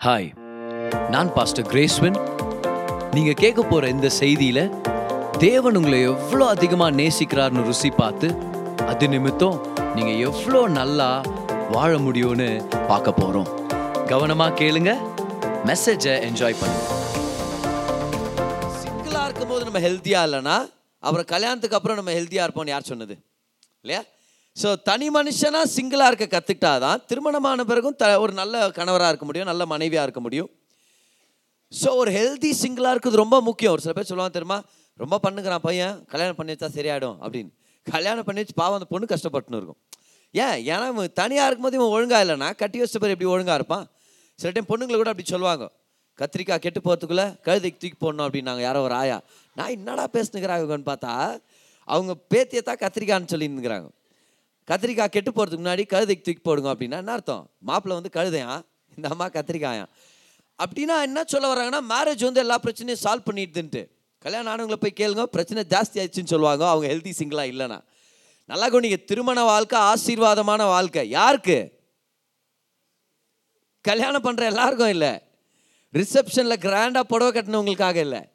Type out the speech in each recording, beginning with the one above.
Hi நான் pastor கிரேஸ்வன் நீங்க கேட்க போற இந்த செய்தியில தேவன் உங்களை எவ்வளோ அதிகமாக நேசிக்கிறார்னு ருசி பார்த்து அது நிமித்தம் நீங்க எவ்வளோ நல்லா வாழ முடியும்னு பார்க்க போறோம். கவனமா கேளுங்க மெசேஜை என்ஜாய் பண்ணுங்க. சிங்கிளாக இருக்கும்போது நம்ம ஹெல்த்தியாக இல்லைன்னா அப்புறம் கல்யாணத்துக்கு அப்புறம் நம்ம ஹெல்த்தியாக இருப்போம்னு யார் சொன்னது? இல்லையா? ஸோ தனி மனுஷனாக சிங்கிளாக இருக்க கற்றுக்கிட்டா தான் திருமணமான பிறகும் த ஒரு நல்ல கணவராக இருக்க முடியும் நல்ல மனைவியாக இருக்க முடியும். ஸோ ஒரு ஹெல்தி சிங்கிளாக இருக்கிறது ரொம்ப முக்கியம். ஒரு சில பேர் சொல்லுவாங்க தெரியுமா ரொம்ப பண்ணுகிறான் பையன் கல்யாணம் பண்ணி வச்சா சரியாயிடும் அப்படின்னு. கல்யாணம் பண்ணி வச்சு பாவம் அந்த பொண்ணு கஷ்டப்பட்டுன்னு இருக்கும். ஏன்? ஏன்னா இவன் தனியாக இருக்கும்போது இவன் ஒழுங்காக இல்லைனா கட்டி வச்ச பேர் எப்படி ஒழுங்காக இருப்பான்? சில டைம் பொண்ணுங்களை கூட அப்படி சொல்லுவாங்க. கத்திரிக்காய் கெட்டு போகிறதுக்குள்ளே கழுதைக்கு தூக்கி போடணும் அப்படின்னாங்க யாரோ ஒரு ஆயா. நான் என்னடா பேசுனுங்கிறாங்கன்னு பார்த்தா அவங்க பேத்தியை தான் கத்திரிக்கான்னு சொல்லியிருந்துக்கிறாங்க கத்திரிக்காய் கெட்டு போகிறதுக்கு முன்னாடி கழுதைக்கு தூக்கி போடுங்க அப்படின்னா என்ன அர்த்தம்? மாப்பிள்ளை வந்து கழுதையா இந்த அம்மா கத்திரிக்காயா அப்படின்னா என்ன சொல்ல வராங்கன்னா மேரேஜ் வந்து எல்லா பிரச்சனையும் சால்வ் பண்ணிடுதுன்ட்டு. கல்யாணம் ஆனவங்களை போய் கேளுங்க பிரச்சனை ஜாஸ்தி ஆயிடுச்சுன்னு சொல்லுவாங்க அவங்க ஹெல்தி சிங்கிளாக இல்லைனா நல்லா கவனிங்க திருமண வாழ்க்கை ஆசீர்வாதமான வாழ்க்கை. யாருக்கு? கல்யாணம் பண்ணுற எல்லாருக்கும் இல்லை. ரிசப்ஷனில் கிராண்டாக புடவை கட்டினவங்களுக்காக இல்லை.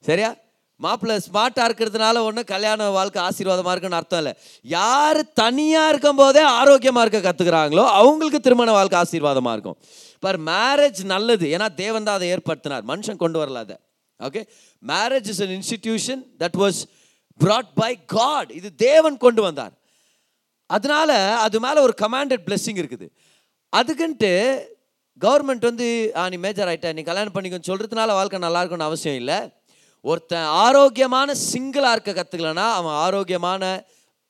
சரியா? மாப்பிள்ளை ஸ்மார்ட்டாக இருக்கிறதுனால ஒன்றும் கல்யாண வாழ்க்கை ஆசீர்வாதமாக இருக்குன்னு அர்த்தம் இல்லை. யார் தனியாக இருக்கும் போதே ஆரோக்கியமாக இருக்க கற்றுக்குறாங்களோ அவங்களுக்கு திருமண வாழ்க்கை ஆசீர்வாதமாக இருக்கும். பர் மேரேஜ் நல்லது. ஏன்னா தேவன் தான் அதை ஏற்படுத்தினார். மனுஷன் கொண்டு வரல அதை. Okay marriage is an institution that was brought by God இது தேவன் கொண்டு வந்தார். அதனால அது மேலே ஒரு கமாண்டட் பிளெஸ்ஸிங் இருக்குது. அதுக்குன்ட்டு கவர்மெண்ட் வந்து ஆ நீ மேஜர் ஆகிட்ட நீ கல்யாணம் பண்ணிக்கன்னு சொல்கிறதுனால வாழ்க்கை நல்லா இருக்கும்னு அவசியம் இல்லை. ஒருத்தன் ஆரோக்கியமான சிங்கிளாக இருக்க கற்றுக்கலனா அவன் ஆரோக்கியமான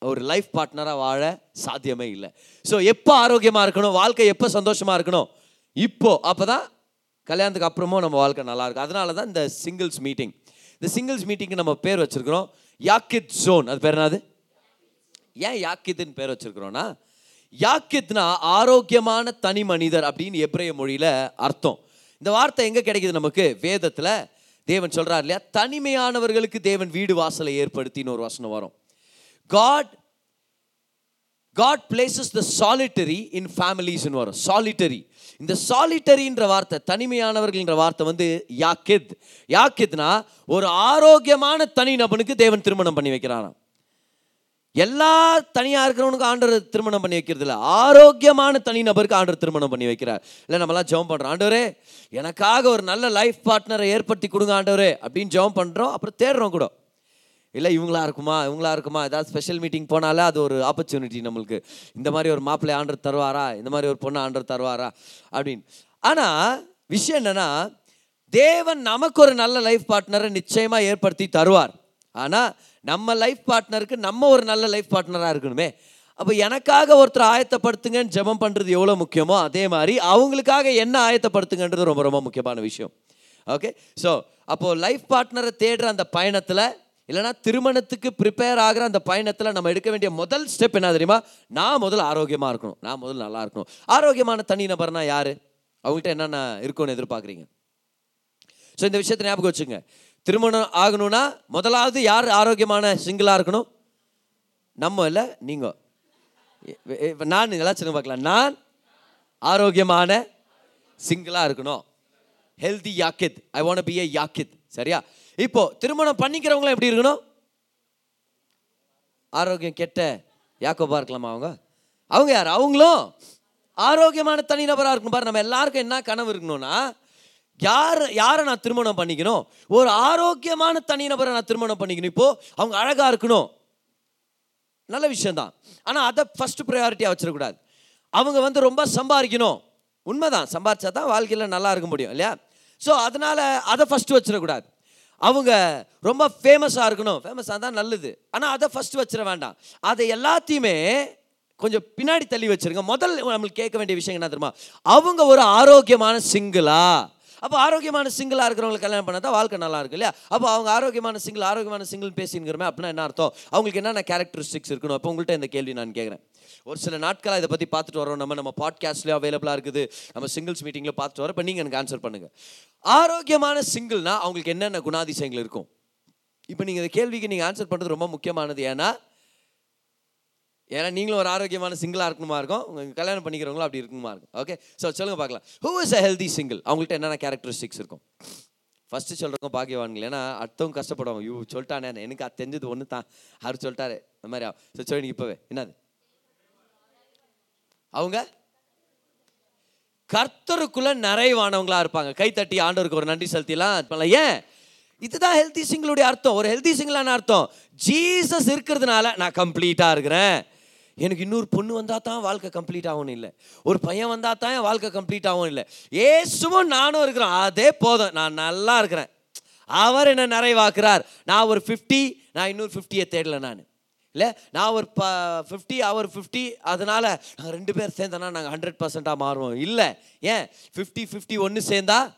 ஒரு லைஃப் பார்ட்னராக வாழ சாத்தியமே இல்லை. ஸோ எப்போ ஆரோக்கியமாக இருக்கணும்? வாழ்க்கை எப்போ சந்தோஷமாக இருக்கணும்? இப்போ. அப்போ தான் கல்யாணத்துக்கு அப்புறமும் நம்ம வாழ்க்கை நல்லாயிருக்கும் அதனால தான் இந்த சிங்கிள்ஸ் மீட்டிங் இந்த சிங்கிள்ஸ் மீட்டிங்க்கு நம்ம பேர் வச்சிருக்கிறோம் யாக்கித் ஜோன் அது பேர் என்னது? ஏன் யாக்கித்துன்னு பேர் வச்சுருக்கிறோன்னா யாக்கித்னா ஆரோக்கியமான தனி மனிதர் அப்படின்னு எப்ரைய மொழியில் அர்த்தம். இந்த வார்த்தை எங்கே கிடைக்குது நமக்கு? வேதத்தில் தேவன் சொல்கிறார் இல்லையா? தனிமையானவர்களுக்கு தேவன் வீடு வாசலை ஏற்படுத்தின்னு ஒரு வசனம் வரும். God God places the solitary in ஃபேமிலிஸ்னு வரும். சாலிட்டரி இந்த சாலிட்டரின்ற வார்த்தை தனிமையானவர்கள்ன்ற வார்த்தை வந்து யாக்கித். யாக்கித்னா ஒரு ஆரோக்கியமான தனி நபனுக்கு தேவன் திருமணம் பண்ணி வைக்கிறாராம். எல்லா தனியாக இருக்கிறவனுக்கும் ஆண்டவர் திருமணம் பண்ணி வைக்கிறது இல்லை. ஆரோக்கியமான தனி நபருக்கு ஆண்டவர் திருமணம் பண்ணி வைக்கிறார். இல்லை நம்மலாம் ஜெபம் பண்ணுறோம் ஆண்டவரே எனக்காக ஒரு நல்ல லைஃப் பார்ட்னரை ஏற்படுத்தி கொடுங்க ஆண்டவரே அப்படின்னு ஜெபம் பண்ணுறோம் அப்புறம் தேடுறோம் கூட. இல்லை இவங்களா இருக்குமா? இவங்களா இருக்குமா? ஏதாவது ஸ்பெஷல் மீட்டிங் போனாலே அது ஒரு ஆப்பர்ச்சுனிட்டி நம்மளுக்கு. இந்த மாதிரி ஒரு மாப்பிள்ளை ஆண்டர் தருவாரா? இந்த மாதிரி ஒரு பொண்ணு ஆண்டர் தருவாரா? அப்படின்னு. ஆனால் விஷயம் என்னென்னா தேவன் நமக்கு ஒரு நல்ல லைஃப் பார்ட்னரை நிச்சயமாக ஏற்படுத்தி தருவார். ஆனால் நம்ம லைஃப் பார்ட்னருக்கு நம்ம ஒரு நல்ல லைஃப் பார்ட்னராக இருக்கணுமே. அப்போ எனக்காக ஒருத்தர் ஆயத்தப்படுத்துங்கன்னு ஜெபம் பண்ணுறது எவ்வளோ முக்கியமோ அதே மாதிரி அவங்களுக்காக என்ன ஆயத்தப்படுத்துங்கன்றது ரொம்ப ரொம்ப முக்கியமான விஷயம். ஓகே ஸோ அப்போது லைஃப் பார்ட்னரை தேடுற அந்த பயணத்தில் இல்லைனா திருமணத்துக்கு ப்ரிப்பேர் ஆகிற அந்த பயணத்தில் நம்ம எடுக்க வேண்டிய முதல் ஸ்டெப் என்ன தெரியுமா? நான் முதல்ல ஆரோக்கியமாக இருக்கணும். நான் முதல்ல நல்லா இருக்கணும். ஆரோக்கியமான தனி நபர்னா யார்? அவங்கள்ட்ட என்னென்ன இருக்கும்னு எதிர்பார்க்குறீங்க? ஸோ இந்த விஷயத்தை ஞாபகம் வச்சுங்க திருமணம் ஆகணும்னா முதலாவது யார் ஆரோக்கியமான சிங்கிளாக இருக்கணும்? நம்ம இல்லை நீங்கள் இப்போ நான் நல்லா சின்ன பார்க்கலாம். நான் ஆரோக்கியமான சிங்கிளாக இருக்கணும். ஹெல்தி யாக்கித். ஐ வாண்ட் பி ஏ யாக்கித். சரியா? இப்போ திருமணம் பண்ணிக்கிறவங்களும் எப்படி இருக்கணும்? ஆரோக்கியம் கெட்ட யாக்கோபா இருக்கலாமா அவங்க? அவங்க யார்? அவங்களும் ஆரோக்கியமான தனிநபராக இருக்கணும். பாரு நம்ம எல்லாருக்கும் என்ன கனவு இருக்கணும்னா யார் யாரை நான் திருமணம் பண்ணிக்கணும்? ஒரு ஆரோக்கியமான தனிநபரை நான் திருமணம் பண்ணிக்கணும். இப்போ அவங்க அழகாக இருக்கணும். நல்ல விஷயம்தான். ஆனால் அதை ஃபஸ்ட்டு ப்ரையாரிட்டியாக வச்சிடக்கூடாது. அவங்க வந்து ரொம்ப சம்பாதிக்கணும். உண்மைதான். சம்பாதிச்சா தான் வாழ்க்கையில் நல்லா இருக்க முடியும் இல்லையா? ஸோ அதனால் அதை ஃபஸ்ட்டு வச்சிடக்கூடாது. அவங்க ரொம்ப ஃபேமஸாக இருக்கணும். ஃபேமஸாக தான் நல்லது. ஆனால் அதை ஃபஸ்ட்டு வச்சிட வேண்டாம். அதை எல்லாத்தையுமே கொஞ்சம் பின்னாடி தள்ளி வச்சுருங்க. முதல் நம்மளுக்கு கேட்க வேண்டிய விஷயம் என்ன தெரியுமா? அவங்க ஒரு ஆரோக்கியமான சிங்கிளா அப்போ ஆரோக்கியமான சிங்கிளாக இருக்கிறவங்களுக்கு கல்யாணம் பண்ணால் தான் வாழ்க்கை நல்லா இருக்கு இல்லையா? அப்போ அவங்க ஆரோக்கியமான சிங்கிள் ஆரோக்கியமான சிங்கிள் பேசிங்கிறமே அப்படின்னா என்ன அர்த்தம்? அவங்களுக்கு என்னென்ன கேரக்டரிஸ்டிக்ஸ் இருக்கணும்? அப்போ உங்கள்கிட்ட இந்த கேள்வி நான் கேட்குறேன். ஒரு சில நாட்களாக இதை பற்றி பார்த்துட்டு வரோம் நம்ம நம்ம பாட்காஸ்ட்லேயும் அவைலபிளாக இருக்குது. நம்ம சிங்கிள்ஸ் மீட்டிங்கில் பார்த்துட்டு வரோம் இப்போ நீங்கள் எனக்கு ஆன்சர் பண்ணுங்கள் ஆரோக்கியமான சிங்கிள்னா அவங்களுக்கு என்னென்ன குணாதிசயங்கள் இருக்கும்? இப்போ நீங்கள் இந்த கேள்விக்கு நீங்கள் ஆன்சர் பண்ணுறது ரொம்ப முக்கியமானது. ஏன்னா ஏன்னா நீங்களும் ஒரு ஆரோக்கியமான சிங்கிளாக இருக்கணுமா இருக்கும். உங்கள் கல்யாணம் பண்ணிக்கிறவங்களும் அப்படி இருக்குமா இருக்கும். ஓகே ஸோ சொல்லுங்க பார்க்கலாம். Who is a healthy single அவங்கள்ட்ட என்னென்ன கேரக்டரிஸ்டிக்ஸ் இருக்கும்? ஃபஸ்ட்டு சொல்கிறவங்க பாக்கியவான்கள். ஏன்னா அடுத்தவங்க கஷ்டப்படுவாங்க. யூ சொல்லிட்டானே. எனக்கு அது தெரிஞ்சது ஒன்று தான். அவர் சொல்லிட்டாரு. இந்த மாதிரி ஸோ சொல்லி இப்போவே. என்னது? அவங்க? கர்த்தருக்குள்ள நிறைவானவங்களா இருப்பாங்க. கை தட்டி ஆண்டவருக்கு ஒரு நன்றி செலுத்திலாம் ஏன்? இதுதான் ஹெல்தி சிங்கிளுடைய அர்த்தம். ஒரு ஹெல்தி சிங்கிளான அர்த்தம். ஜீசஸ் இருக்கிறதுனால நான் கம்ப்ளீட்டா இருக்கிறேன். எனக்கு இன்னொரு பொண்ணு வந்தால் தான் வாழ்க்கை கம்ப்ளீட் ஆகணும் இல்லை. ஒரு பையன் வந்தால் தான் என் வாழ்க்கை கம்ப்ளீட் ஆகும் இல்லை. ஏசுவும் நானும் இருக்கிறோம். அதே போதும். நான் நல்லா இருக்கிறேன். அவர் என்ன நிறைவாக்குறார். நான் ஒரு ஃபிஃப்டி நான் இன்னொரு ஃபிஃப்டியை தேடல நான். இல்லை நான் ஒரு ப ஃபிஃப்டி அவர் ஃபிஃப்டி அதனால் நாங்கள் ரெண்டு பேர் சேர்ந்தோன்னா நாங்கள் ஹண்ட்ரட் பர்சண்ட்டாக மாறுவோம். இல்லை ஏன்? ஃபிஃப்டி ஃபிஃப்டி ஒன்று சேர்ந்தா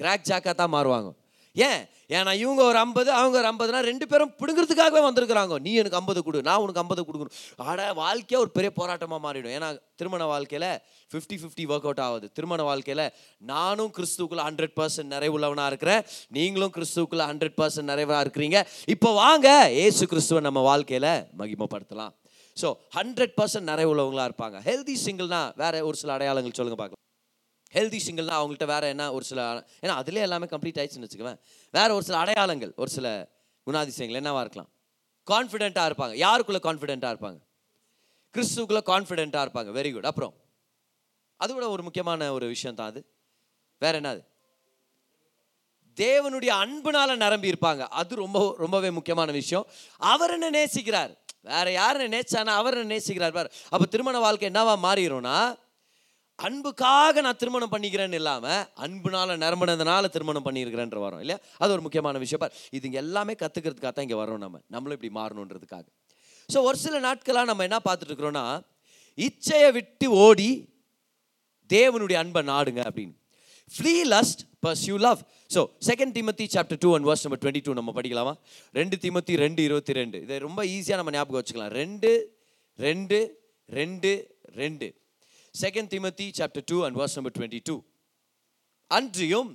கிராக் ஜாக்காக தான் மாறுவாங்க. ஏன்? ஏன்னா இவங்க ஒரு ஐம்பது அவங்க ஒரு ஐம்பதுனா ரெண்டு பேரும் பிடுங்கிறதுக்காகவே வந்திருக்கிறாங்க. நீ எனக்கு ஐம்பது கொடு நான் உனக்கு ஐம்பது கொடுக்கணும். ஆட வாழ்க்கையே ஒரு பெரிய போராட்டமாக மாறிடும். ஏன்னா திருமண வாழ்க்கையில் ஃபிஃப்டி ஃபிஃப்டி ஒர்க் அவுட் ஆகுது. திருமண வாழ்க்கையில் நானும் கிறிஸ்துக்குள்ள ஹண்ட்ரட் பர்சன்ட் நிறைவுள்ளவனாக இருக்கிறேன். நீங்களும் கிறிஸ்துக்குள்ள ஹண்ட்ரட் பர்சன்ட் நிறைவாக இருக்கிறீங்க. இப்போ வாங்க ஏசு கிறிஸ்துவை நம்ம வாழ்க்கையில் மகிமப்படுத்தலாம். ஸோ ஹண்ட்ரட் பர்சன்ட் நிறைவுள்ளவங்களாக இருப்பாங்க. ஹெல்தி சிங்கிள்னா வேற ஒரு சில அடையாளங்கள் சொல்லுங்கள் பார்க்கலாம். ஹெல்தி சிங்கிள்னா அவங்கள்ட்ட வேறு என்ன ஒரு சில ஏன்னா அதுலேயே எல்லாமே கம்ப்ளீட் ஆயிடுச்சுன்னு வச்சுக்குவேன். வேறு ஒரு சில அடையாளங்கள் ஒரு சில குணாதிசயங்கள் என்னவாக இருக்கலாம். கான்ஃபிடென்ட்டாக இருப்பாங்க. யாருக்குள்ளே கான்ஃபிடென்ட்டாக இருப்பாங்க? கிறிஸ்துக்குள்ளே கான்ஃபிடென்ட்டாக இருப்பாங்க. வெரி குட் அப்புறம் அது கூட ஒரு முக்கியமான ஒரு விஷயம் தான் அது. வேற என்னது தேவனுடைய அன்புனால நிரம்பி இருப்பாங்க. அது ரொம்ப ரொம்பவே முக்கியமான விஷயம். அவர் என்ன நேசிக்கிறார்? வேற யார் என்ன நேசிச்சானா அவர் என்ன நேசிக்கிறார் பார். அப்போ திருமண வாழ்க்கை என்னவா மாறிடும்னா அன்புக்காக நான் திருமணம் பண்ணிக்கிறேன்னு இல்லாமல் அன்புனால நிரம்பினதுனால திருமணம் பண்ணியிருக்கிறேன்ற வரோம் இல்லையா? அது ஒரு முக்கியமான விஷயம். பார் இது எல்லாமே கற்றுக்கிறதுக்காக தான் இங்கே வரோம் நம்ம. நம்மளும் இப்படி மாறணுன்றதுக்காக. ஸோ ஒரு சில நாட்களாக நம்ம என்ன பார்த்துட்டுருக்குறோன்னா இச்சையை விட்டு ஓடி தேவனுடைய அன்பை நாடுங்க அப்படின்னு. Free lust pursue love so second Timothy chapter two and verse number twenty two நம்ம படிக்கலாமா? ரெண்டு திமத்தி ரெண்டு இருபத்தி ரெண்டு. இதை ரொம்ப ஈஸியாக நம்ம ஞாபகம் வச்சுக்கலாம். ரெண்டு ரெண்டு ரெண்டு ரெண்டு. Second Timothy chapter two and verse number twenty two அன்றியும்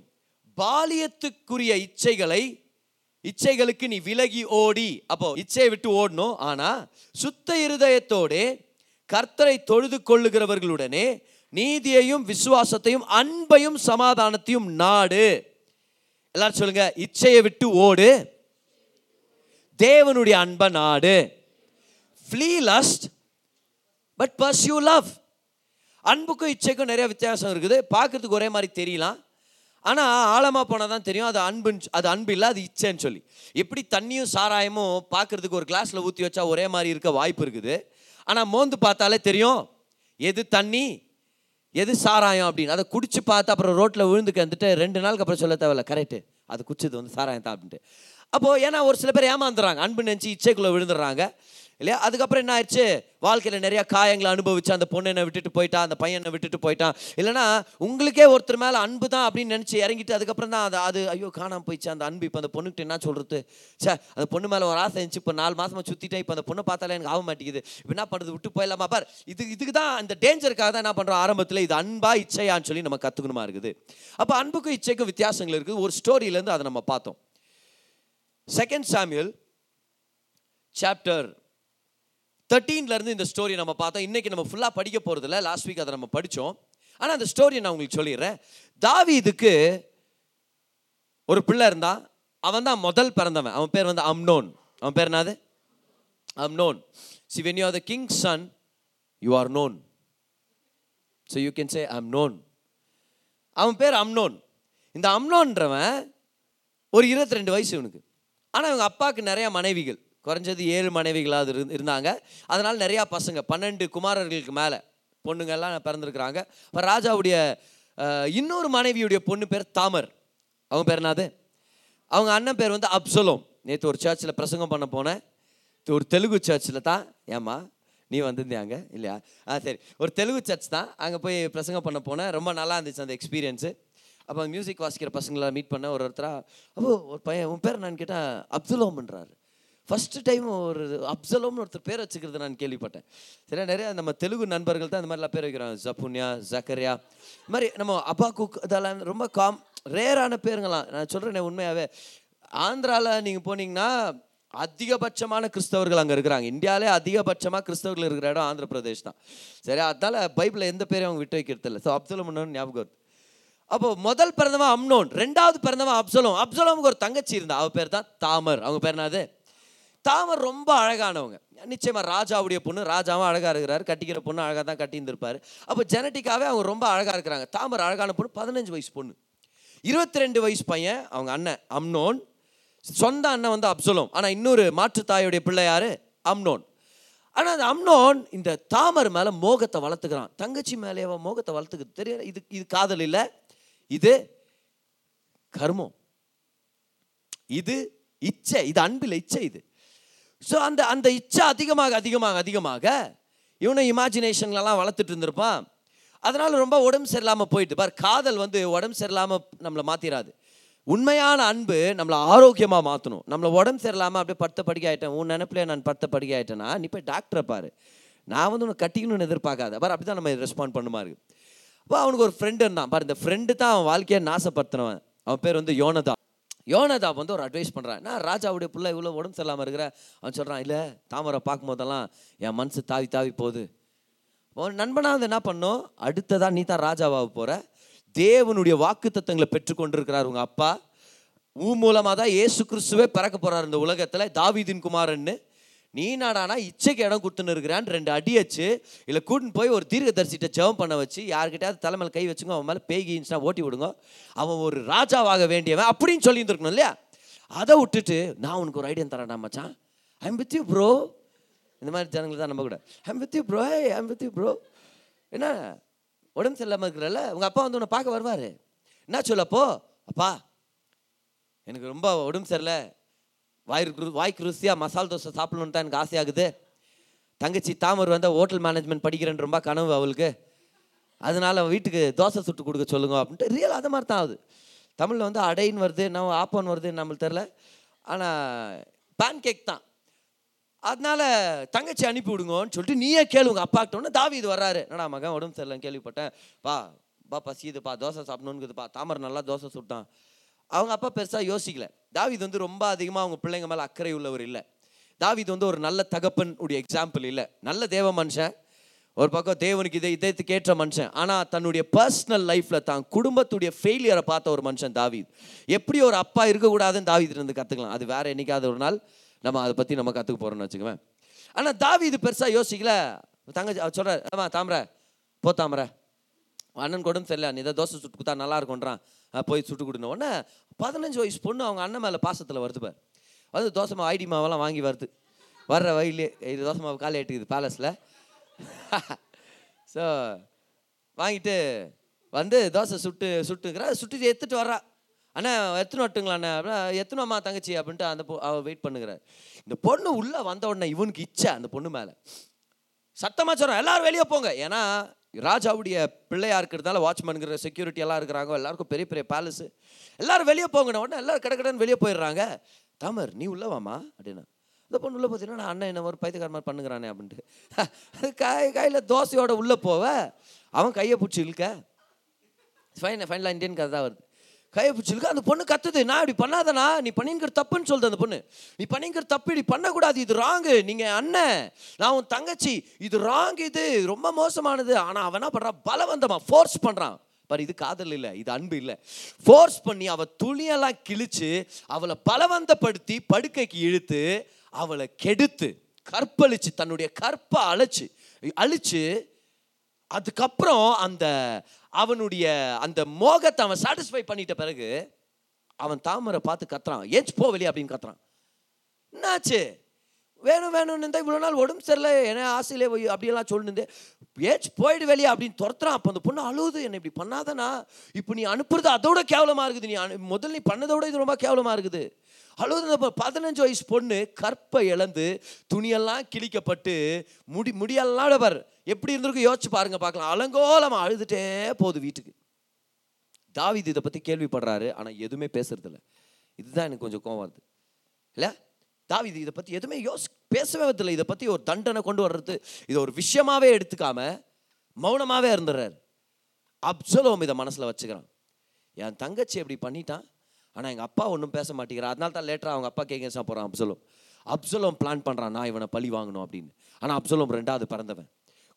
பாலியத்துக்குரிய இச்சைகளை இச்சைகளுக்கு நீ விலகி ஓடி. அப்போ இச்சையை விட்டு ஓடணும். ஆனா சுத்த இருதயத்தோடே கர்த்தரை தொழுது கொள்ளுகிறவர்களுடனே நீதியையும் விசுவாசத்தையும் அன்பையும் சமாதானத்தையும் நாடு. எல்லாரும் சொல்லுங்க இச்சையை விட்டு ஓடு. தேவனுடைய அன்பை நாடு. Flee lust but you love அன்புக்கும் இச்சைக்கும் நிறைய வித்தியாசம் இருக்குது. பார்க்குறதுக்கு ஒரே மாதிரி தெரியலாம். ஆனால் ஆழமாக போனால் தான் தெரியும் அது அன்புன்னு அது அன்பு இல்லை அது இச்சைன்னு சொல்லி. எப்படி தண்ணியும் சாராயமும் பார்க்கறதுக்கு ஒரு கிளாஸில் ஊற்றி வச்சா ஒரே மாதிரி இருக்க வாய்ப்பு இருக்குது. ஆனால் மோந்து பார்த்தாலே தெரியும் எது தண்ணி எது சாராயம் அப்படின்னு. அதை குடிச்சு பார்த்து அப்புறம் ரோட்டில் விழுந்து கந்துட்டு ரெண்டு நாளுக்கு அப்புறம் சொல்ல தேவையில்ல. கரெக்டு அது குடிச்சது வந்து சாராயம் தான் அப்படின்ட்டு. அப்போது ஏன்னா ஒரு சில பேர் ஏமாந்துடுறாங்க அன்பு நினச்சி இச்சைக்குள்ளே விழுந்துடுறாங்க. இல்லையா? அதுக்கப்புறம் என்ன ஆயிடுச்சு? வாழ்க்கையில் நிறைய காயங்களை அனுபவிச்சு அந்த பொண்ணு என்னை விட்டுட்டு போயிட்டான் அந்த பையனை விட்டுட்டு போயிட்டான். இல்லைனா உங்களுக்கே ஒருத்தர் மேலே அன்பு தான் அப்படின்னு நினச்சி இறங்கிட்டு அதுக்கப்புறம் தான் அது அது ஐயோ காணாமல் போயிடுச்சு. அந்த அன்பு இப்போ அந்த பொண்ணுக்கிட்ட என்ன சொல்கிறது சே அந்த பொண்ணு மேலே ஒரு ஆசை இருந்துச்சு. இப்போ நாலு மாதமாக சுற்றிட்டேன் இப்போ அந்த பொண்ணை பார்த்தாலே எனக்கு ஆக மாட்டேங்குது. இப்போ என்ன பண்ணுறது விட்டு போயிடலாமா? பார் இது இதுக்கு தான் அந்த டேஞ்சருக்காக தான் என்ன பண்ணுறோம் ஆரம்பத்தில் இது அன்பா இச்சையான்னு சொல்லி நம்ம கற்றுக்கணுமா இருக்குது? அப்போ அன்புக்கும் இச்சைக்கும் வித்தியாசங்கள் இருக்குது. ஒரு ஸ்டோரியிலேருந்து அதை நம்ம பார்த்தோம். செகண்ட் சாமியல் சாப்டர் தேர்ட்டீன்லேருந்து இந்த ஸ்டோரி நம்ம பார்த்தோம். இன்றைக்கி நம்ம ஃபுல்லாக படிக்க போகிறதில்ல லாஸ்ட் வீக் அதை நம்ம படித்தோம். ஆனால் அந்த ஸ்டோரியை நான் உங்களுக்கு சொல்லிடுறேன். தாவீதுக்கு ஒரு பிள்ளை இருந்தான் அவன் தான் முதல் பிறந்தவன். அவன் பேர் வந்து அம்னோன். அவன் பேர் என்னது? Amnon. See when you are the king son you are known so you can say I'm known அவன் பேர் அம்னோன். இந்த அம்னோன்றவன் ஒரு இருபத்தி ரெண்டு வயசு இவனுக்கு. ஆனால் இவங்க அப்பாவுக்கு நிறையா மனைவிகள். குறைஞ்சது ஏழு மனைவிகளாவது இருந்து இருந்தாங்க. அதனால் நிறையா பசங்க பன்னெண்டு குமாரர்களுக்கு மேலே பொண்ணுங்கள்லாம் பிறந்திருக்கிறாங்க. இப்போ ராஜாவுடைய இன்னொரு மனைவியுடைய பொண்ணு பேர் தாமர். அவங்க பேர் என்னது? அவங்க அண்ணன் பேர் வந்து அப்சலோம். நேற்று ஒரு சர்ச்சில் பிரசங்கம் பண்ண போனேன். ஒரு தெலுங்கு சர்ச்சில் தான். ஏம்மா நீ வந்திருந்தியாங்க இல்லையா? ஆ சரி. ஒரு தெலுங்கு சர்ச் தான். அங்கே போய் பிரசங்கம் பண்ண போனேன். ரொம்ப நல்லா இருந்துச்சு அந்த எக்ஸ்பீரியன்ஸு அப்போ மியூசிக் வாசிக்கிற பசங்களை மீட் பண்ண ஒரு ஒருத்தராக அப்போ ஒரு பையன் உன் பேர் நான் கேட்டால் அப்துலோம்ன்றாரு ஃபஸ்ட்டு டைம் ஒரு அப்சலோம்னு ஒருத்தர் பேர் வச்சுக்கிறது நான் கேள்விப்பட்டேன். சரி நிறைய நம்ம தெலுங்கு நண்பர்கள் தான் இந்த மாதிரிலாம் பேர் வைக்கிறாங்க. ஜப்புன்யா ஜக்கரியா. இந்த மாதிரி நம்ம அப்பா குக் இதெல்லாம் ரொம்ப காம் ரேரான பேருங்களாம். நான் சொல்கிறேன் உண்மையாகவே ஆந்திராவில் நீங்கள் போனீங்கன்னா அதிகபட்சமான கிறிஸ்தவர்கள் அங்கே இருக்கிறாங்க. இந்தியாவிலே அதிகபட்சமாக கிறிஸ்தவர்கள் இருக்கிற இடம் ஆந்திர பிரதேஷ் தான். சரி அதனால் பைபிளில் எந்த பேரையும் அவங்க விட்டு வைக்கிறது இல்லை. ஸோ அப்சலம் ஞாபகம் வருது. அப்போ முதல் பிறந்தவன் அம்னோன். ரெண்டாவது பிறந்தவன் அப்சலோம். அப்சலோமுக்கு ஒரு தங்கச்சி இருந்தா. அவ பேர் தான் தாமர். அவங்க பேர் என்னது? தாமர் ரொம்ப அழகானவங்க. நிச்சயமா ராஜாவுடைய பொண்ணு ராஜாவும் அழகா இருக்கிறாரு. கட்டிக்கிற பொண்ணு அழகா தான் கட்டியிருந்திருப்பாரு. அப்போ ஜெனட்டிக்காவே அவங்க ரொம்ப அழகா இருக்கிறாங்க. தாமர் அழகான பொண்ணு பதினஞ்சு வயசு பொண்ணு. இருபத்தி ரெண்டு வயசு பையன் அவங்க அண்ணன் அம்னோன். சொந்த அண்ணன் வந்து அப்சலோம். ஆனால் இன்னொரு மாற்றுத்தாயுடைய பிள்ளை யாரு? அம்னோன். ஆனால் அந்த அம்னோன் இந்த தாமர் மேலே மோகத்தை வளர்த்துக்கிறான். தங்கச்சி மேலே அவன் மோகத்தை வளர்த்துக்கு தெரியல இது இது காதல் இல்லை. இது கர்மம். இது இச்சை இது அன்பில் இச்சை இது. ஸோ அந்த அந்த இச்சை அதிகமாக அதிகமாக அதிகமாக இவனை இமேஜினேஷன்லாம் வளர்த்துட்டு இருந்திருப்பான். அதனால் ரொம்ப உடம்பு சரியில்லாமல் போயிட்டு பார் காதல் வந்து உடம்பு சரியில்லாமல் நம்மளை மாற்றிடாது உண்மையான அன்பு நம்மளை ஆரோக்கியமாக மாற்றணும் நம்மளை உடம்பு சரியில்லாமல் அப்படியே படுத்த படிக்க ஆகிட்டேன் உன் நினப்பிலே நான் படுத்த படிக்க ஆகிட்டேன்னா நீ போய் டாக்டரை பாரு. நான் வந்து உனக்கு கட்டிக்கணும்னு எதிர்பார்க்காத. பார் அப்படி தான் நம்ம ரெஸ்பாண்ட் பண்ணுமா இருக்கு அப்போ அவனுக்கு ஒரு ஃப்ரெண்டு இருந்தான். பார் இந்த ஃப்ரெண்டு தான் அவன் வாழ்க்கையை நாசப்படுத்தினவன். அவன் பேர் வந்து யோனதா யோனதா வந்து ஒரு அட்வைஸ் பண்ணுறான் நான் ராஜாவுடைய பிள்ளை இவ்வளோ உடம்பு சரியில்லாமல் இருக்கிற. அவன் சொல்கிறான் இல்லை தாமரை பார்க்கும்போதெல்லாம் என் மனசு தாவி தாவி போகுது. உன் நண்பனாக வந்து என்ன பண்ணும் அடுத்ததான் நீ தான் ராஜாவாக போகிற தேவனுடைய வாக்கு தத்தங்களை பெற்றுக்கொண்டிருக்கிறார் உங்கள் அப்பா. ஊ மூலமாக தான் ஏசு கிறிஸ்துவே பிறக்க போறார் இந்த உலகத்தில். தாவிதின் குமாரன்னு. நீ நாடானா இச்சைக்கு இடம் கொடுத்துன்னு இருக்கிறான் ரெண்டு அடி வச்சு இல்லை கூட்டின்னு போய் ஒரு தீர்க்கதரிசிட்ட ஜெபம் பண்ண வச்சு யார்கிட்டயாவது தலைமையில் கை வச்சுங்க அவன் மேலே பேகின்ஸ்னா ஓட்டி விடுங்க. அவன் ஒரு ராஜாவாக வேண்டியவன் அப்படின்னு சொல்லியிருந்துருக்கணும் இல்லையா? அதை விட்டுட்டு நான் உனக்கு ஒரு ஐடியா தரேன் மச்சான். ஐம் வித் யூ ப்ரோ இந்த மாதிரி ஜனங்கள் தான் நம்ம கூட. I'm with you bro I'm with you bro என்ன? உடம்பு சரியில்லாமல் இருக்கிறல்ல? உங்கள் அப்பா வந்து உன்னை பார்க்க வருவார். என்ன சொல்லப்போ? அப்பா எனக்கு ரொம்ப உடம்பு சரியில்லை. வாய்க்கு வாய்க்கு ருசியாக மசால் தோசை சாப்பிடணுன்னு தான் எனக்கு ஆசையாகுது. தங்கச்சி தாமர் வந்து ஹோட்டல் மேனேஜ்மெண்ட் படிக்கிறேன்னு ரொம்ப கனவு அவளுக்கு. அதனால் வீட்டுக்கு தோசை சுட்டு கொடுக்க சொல்லுங்க அப்படின்ட்டு ரியல் அது மாதிரி தான் ஆகுது. தமிழில் வந்து அடைன்னு வருது நம்ம ஆப்பன் வருது நம்மளுக்கு தெரில ஆனால் பேன் கேக் தான். அதனால் தங்கச்சி அனுப்பி விடுங்கன்னு சொல்லிட்டு நீயே கேளுங்க அப்பா கிட்ட தாவி இது வர்றாரு. என்னடா மகன் உடம்பு சரியில்லைன்னு கேள்விப்பட்டேன். பா பா பசியுதுப்பா தோசை சாப்பிடணுங்குதுப்பா. தாமரை நல்லா தோசை சுட்டான். அவங்க அப்பா பெருசாக யோசிக்கல. தாவிது வந்து ரொம்ப அதிகமாக அவங்க பிள்ளைங்க மேலே அக்கறை உள்ளவர் இல்லை. தாவிது வந்து ஒரு நல்ல தகப்பன் உடைய எக்ஸாம்பிள் இல்லை. நல்ல தேவ மனுஷன். ஒரு பக்கம் தேவனுக்கு இதை இதயத்துக்கு ஏற்ற மனுஷன். ஆனால் தன்னுடைய பர்சனல் லைஃப்பில் தான் குடும்பத்துடைய ஃபெயிலியரை பார்த்த ஒரு மனுஷன் தாவித். எப்படி ஒரு அப்பா இருக்கக்கூடாதுன்னு தாவித் இருந்து கற்றுக்கலாம் அது வேற என்றைக்காவது ஒரு நாள் நம்ம அதை பற்றி நம்ம கற்றுக்க போகிறோம்னு வச்சுக்குவேன். ஆனால் தாவிது பெருசாக யோசிக்கல. தங்கச்சி அவர் சொல்றாரு ஆமா தாமரை போ தாமரை. அண்ணன் கூட தெரியல. நீ ஏதாவது தோசை சுட்டு கொடுத்தா நல்லா இருக்கும்ன்றான். போய் சுட்டு கொடுன உடனே பதினஞ்சு வயசு பொண்ணு அவங்க அண்ணன் மேலே பாசத்தில் வருது பார். வந்து தோசை மாவு ஐடி மாவெல்லாம் வாங்கி வருது. வர்ற வயலே இது தோசை மாவு காலை எட்டுக்குது பேலஸில் ஸோ வாங்கிட்டு வந்து தோசை சுட்டு சுட்டுக்கிறா சுட்டு எடுத்துட்டு வர்றா. அண்ணா எத்தனை வட்டுங்களா அண்ணா? அப்படின்னா அம்மா தங்கச்சி அப்படின்ட்டு அந்த பொ அவள் வெயிட் பண்ணுகிறார். இந்த பொண்ணு உள்ளே வந்த உடனே இவனுக்கு இச்சை அந்த பொண்ணு மேலே. சத்தமா சொல்றேன் எல்லோரும் வெளியே போங்க. ஏன்னா ராஜாவுடைய பிள்ளையா இருக்கிறதால வாட்ச்மேனுங்கிற செக்யூரிட்டி எல்லாம் இருக்கிறாங்க. எல்லாருக்கும் பெரிய பெரிய பேலஸு எல்லாரும் வெளியே போங்கன உடனே எல்லாரும் கடக்கடன்னு வெளியே போயிடுறாங்க. தாமர் நீ உள்ள வாமா அப்படின்னா. இந்த பொண்ணு உள்ளே பார்த்தீங்கன்னா நான் அண்ணன் என்ன ஒரு பைத்தியக்கார மாதிரி பண்ணுகிறானே அப்படின்ட்டு. காய் கையில் தோசையோட உள்ளே போவ அவன் கையை பிடிச்சி இழுக்க. ஃபைன் ஃபைனலாக இந்தியன் கதை தான் வருது. கையை பிடிச்சிருக்கு அந்த பொண்ணு கத்துது. நான் இப்படி பண்ணாதனா? நீ பண்ணிங்கிற தப்புன்னு சொல்லுது அந்த பொண்ணு. நீ பண்ணிங்கிற தப்பு இப்படி பண்ணக்கூடாது. இது ராங்கு நீங்கள் அண்ணன் நான் உன் தங்கச்சி. இது ராங் இது. ரொம்ப மோசமானது. ஆனால் அவன் என்ன பண்ணுறான் பலவந்தமாக ஃபோர்ஸ் பண்ணுறான் பாரு இது காதல் இல்லை இது அன்பு இல்லை. ஃபோர்ஸ் பண்ணி அவள் துணியெல்லாம் கிழிச்சு அவளை பலவந்தப்படுத்தி படுக்கைக்கு இழுத்து அவளை கெடுத்து கற்பழிச்சு தன்னுடைய கற்பை அழைச்சு அழிச்சு அதுக்கப்புறம் அந்த அவனுடைய அந்த மோகத்தை அவன் சாட்டிஸ்ஃபை பண்ணிட்ட பிறகு அவன் தாமரை பார்த்து கத்துறான். ஏச்சு போ வெளியே அப்படின்னு கத்துறான். என்னாச்சு? வேணும் வேணும்னு இருந்தால் இவ்வளோ நாள் உடம்பு சரியில்லை என்ன ஆசையிலே போய் அப்படியெல்லாம் சொல்லிருந்து ஏச்சு போயிடு வெளியே அப்படின்னு துரத்துறான். அப்போ அந்த பொண்ணு அழுவுது. என்னை இப்படி பண்ணாதானா இப்போ நீ அனுப்புறது அதோட கேவலமாக இருக்குது. நீ அனு- முதல்ல நீ பண்ணதோட இது ரொம்ப கேவலமாக இருக்குது. அழுவுது பதினஞ்சு வயசு பொண்ணு கற்பை இழந்து துணியெல்லாம் கிழிக்கப்பட்டு முடி முடியெல்லாம் பாரு. எப்படி இருந்திருக்கும்? யோசிச்சு பாருங்க பார்க்கலாம். அலங்கோலமாக அழுதுட்டே போகுது வீட்டுக்கு. தாவிது இதை பற்றி கேள்விப்படுறாரு ஆனால் எதுவுமே பேசுறதில்ல. இதுதான் எனக்கு கொஞ்சம் கோவம் வருது. இல்லை? தாவிது இதை பற்றி எதுவுமே யோசி பேசவே வரதில்லை இதை பற்றி ஒரு தண்டனை கொண்டு வர்றது இதை ஒரு விஷயமாகவே எடுத்துக்காம மௌனமாகவே இருந்துடுறாரு. அப்சலோம் இதை மனசில் வச்சுக்கிறான். என் தங்கச்சி இப்படி பண்ணிட்டான் ஆனால் எங்கள் அப்பா ஒன்றும் பேச மாட்டேங்கிறா அதனால தான் லேட்டராக அவங்க அப்பா கேட்க போகிறான் அப்சலோம். அப்சலோம் பிளான் பண்ணுறான் நான் இவனை பழி வாங்கணும் அப்படின்னு. ஆனால் அப்சலோம் ரெண்டாவது பிறந்தவன்.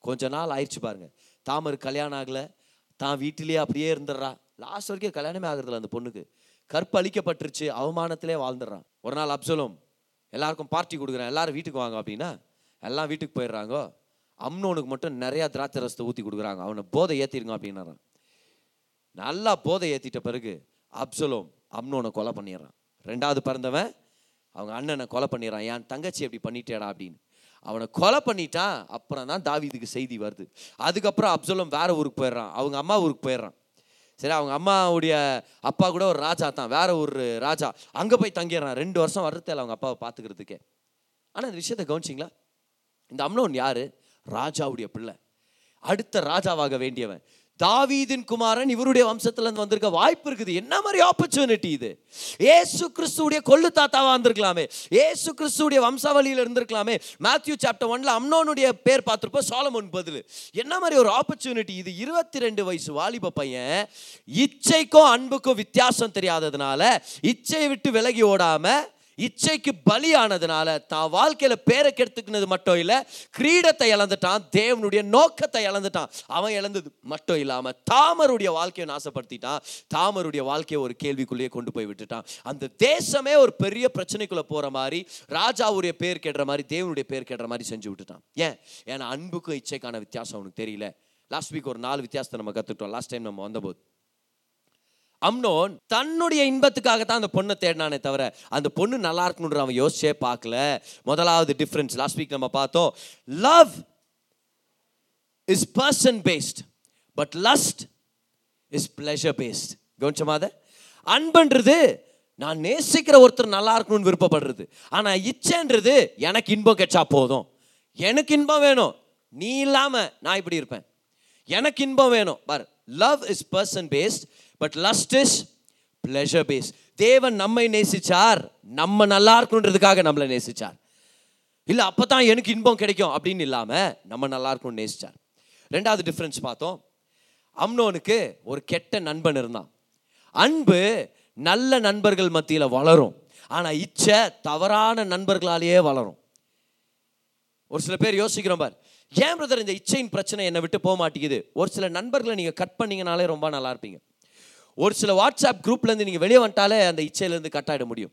கொஞ்ச நாள் ஆயிடுச்சு பாருங்க. தாமர் கல்யாணம் ஆகலை. தான் வீட்டிலேயே அப்படியே இருந்துடுறா. லாஸ்ட் வரைக்கும் கல்யாணமே ஆகுறதில்ல அந்த பொண்ணுக்கு. கற்பழிக்கப்பட்டுருச்சு அவமானத்திலே வாழ்ந்துடுறான். ஒரு நாள் அப்சலும் எல்லாருக்கும் பார்ட்டி கொடுக்குறேன் எல்லாரும் வீட்டுக்கு வாங்க அப்படின்னா எல்லாம் வீட்டுக்கு போயிடுறாங்க அம்னோனுக்கு மட்டும் நிறையா திராட்சை ரசத்தை ஊற்றி கொடுக்குறாங்க. அவனை போதை ஏற்றிருங்க அப்படின்னாரான் நல்லா போதை ஏற்றிட்ட பிறகு அப்சலோம் அம்னோனை கொலை பண்ணிடுறான். ரெண்டாவது பிறந்தவன் அவங்க அண்ணனை கொலை பண்ணிடுறான். என் தங்கச்சி எப்படி பண்ணிட்டேடா அப்படின்னு. அவனை கொலை பண்ணிட்டான். அப்புறம் தான் தாவீதுக்கு செய்தி வருது. அதுக்கப்புறம் அப்சலம் வேற ஊருக்கு போயிடுறான். அவங்க அம்மா ஊருக்கு போயிடுறான். சரி அவங்க அம்மாவுடைய அப்பா கூட ஒரு ராஜா தான். வேற ஒரு ராஜா. அங்கே போய் தங்கிடுறான். ரெண்டு வருஷம் வர்றதில்ல அவங்க அப்பாவை பார்த்துக்கிறதுக்கே. ஆனால் இந்த விஷயத்தை கவனிச்சிங்களா? இந்த அம்னோன் யாரு? ராஜாவுடைய பிள்ளை. அடுத்த ராஜாவாக வேண்டியவன். தாவீதின் குமாரன் இவருடைய வம்சத்துலேருந்து வந்திருக்க வாய்ப்பு இருக்குது. என்ன மாதிரி ஆப்பர்ச்சுனிட்டி இது? ஏசு கிறிஸ்துடைய கொள்ளு தாத்தாவாக வந்திருக்கலாமே. ஏசு கிறிஸ்துடைய வம்சாவளியில் இருந்திருக்கலாமே. மேத்யூ சாப்டர் ஒன்ல அம்னோனுடைய பேர் பார்த்துருப்போம். சோலமோன் பதில். என்ன மாதிரி ஒரு ஆப்பர்ச்சுனிட்டி இது? இருபத்தி ரெண்டு வயசு வாலிப பையன் இச்சைக்கும் அன்புக்கும் வித்தியாசம் தெரியாததுனால இச்சையை விட்டு விலகி ஓடாமல் இச்சைக்கு பலியானதுனால தான் வாழ்க்கையில பேரை கெடுத்துக்கினது மட்டும் இல்லை கிரீடத்தை இழந்துட்டான் தேவனுடைய நோக்கத்தை இழந்துட்டான். அவன் இழந்தது மட்டும் இல்லாம தாமருடைய வாழ்க்கையை நாசப்படுத்திட்டான். தாமருடைய வாழ்க்கையை ஒரு கேள்விக்குள்ளேயே கொண்டு போய் விட்டுட்டான். அந்த தேசமே ஒரு பெரிய பிரச்சனைக்குள்ள போற மாதிரி ராஜாவுடைய பேர் கெடுற மாதிரி தேவனுடைய பேர் கெடுற மாதிரி செஞ்சு விட்டுட்டான். ஏன்? ஏன்னா அன்புக்கும் இச்சைக்கான வித்தியாசம் அவனுக்கு தெரியல. லாஸ்ட் வீக் ஒரு நாலு வித்தியாசத்தை நம்ம கற்றுக்கிட்டோம் லாஸ்ட் டைம் நம்ம வந்தபோது. அம்னோன் தன்னுடைய இன்பத்துக்காக தான் அந்த பொண்ணை தேடினானே தவிர அந்த பொண்ணு நல்லா இருக்கணுன்ற அவன் யோசிச்சே பார்க்கல. முதலாவது டிஃப்ரென்ஸ் லாஸ்ட் வீக் நம்ம பார்த்தோம். Love is person based but lust is pleasure based கவனிச்சமாத அன்புன்றது நான் நேசிக்கிற ஒருத்தர் நல்லா இருக்கணும்னு விருப்பப்படுறது. ஆனால் இச்சைன்றது எனக்கு இன்பம் கிடைச்சா போதும். எனக்கு இன்பம் வேணும். நீ இல்லாமல் நான் இப்படி இருப்பேன். எனக்கு இன்பம் வேணும். For love is person based but lust is pleasure base தேவன் நம்மை நேசிச்சார். நம்ம நல்லா இருக்கணுன்றதுக்காக நம்மளை நேசிச்சார். இல்லை அப்போ தான் எனக்கு இன்பம் கிடைக்கும் அப்படின்னு இல்லாமல் நம்ம நல்லா இருக்கணும்னு நேசிச்சார். ரெண்டாவது டிஃப்ரென்ஸ் பார்த்தோம். அம்னோனுக்கு ஒரு கெட்ட நண்பன் இருந்தான். அன்பு நல்ல நண்பர்கள் மத்தியில் வளரும். ஆனால் இச்சை தவறான நண்பர்களாலேயே வளரும். ஒரு சில பேர் யோசிக்கிறோம் பார். ஏன் பிரதர் இந்த இச்சையின் பிரச்சனை என்னை விட்டு போக மாட்டேங்குது? ஒரு சில நண்பர்களை நீங்கள் கட் பண்ணீங்கனாலே ரொம்ப நல்லா இருப்பீங்க. ஒரு சில வாட்ஸ்அப் குரூப்லேருந்து நீங்கள் வெளியே வந்துட்டாலே அந்த இச்சையிலேருந்து கட் ஆகிட முடியும்.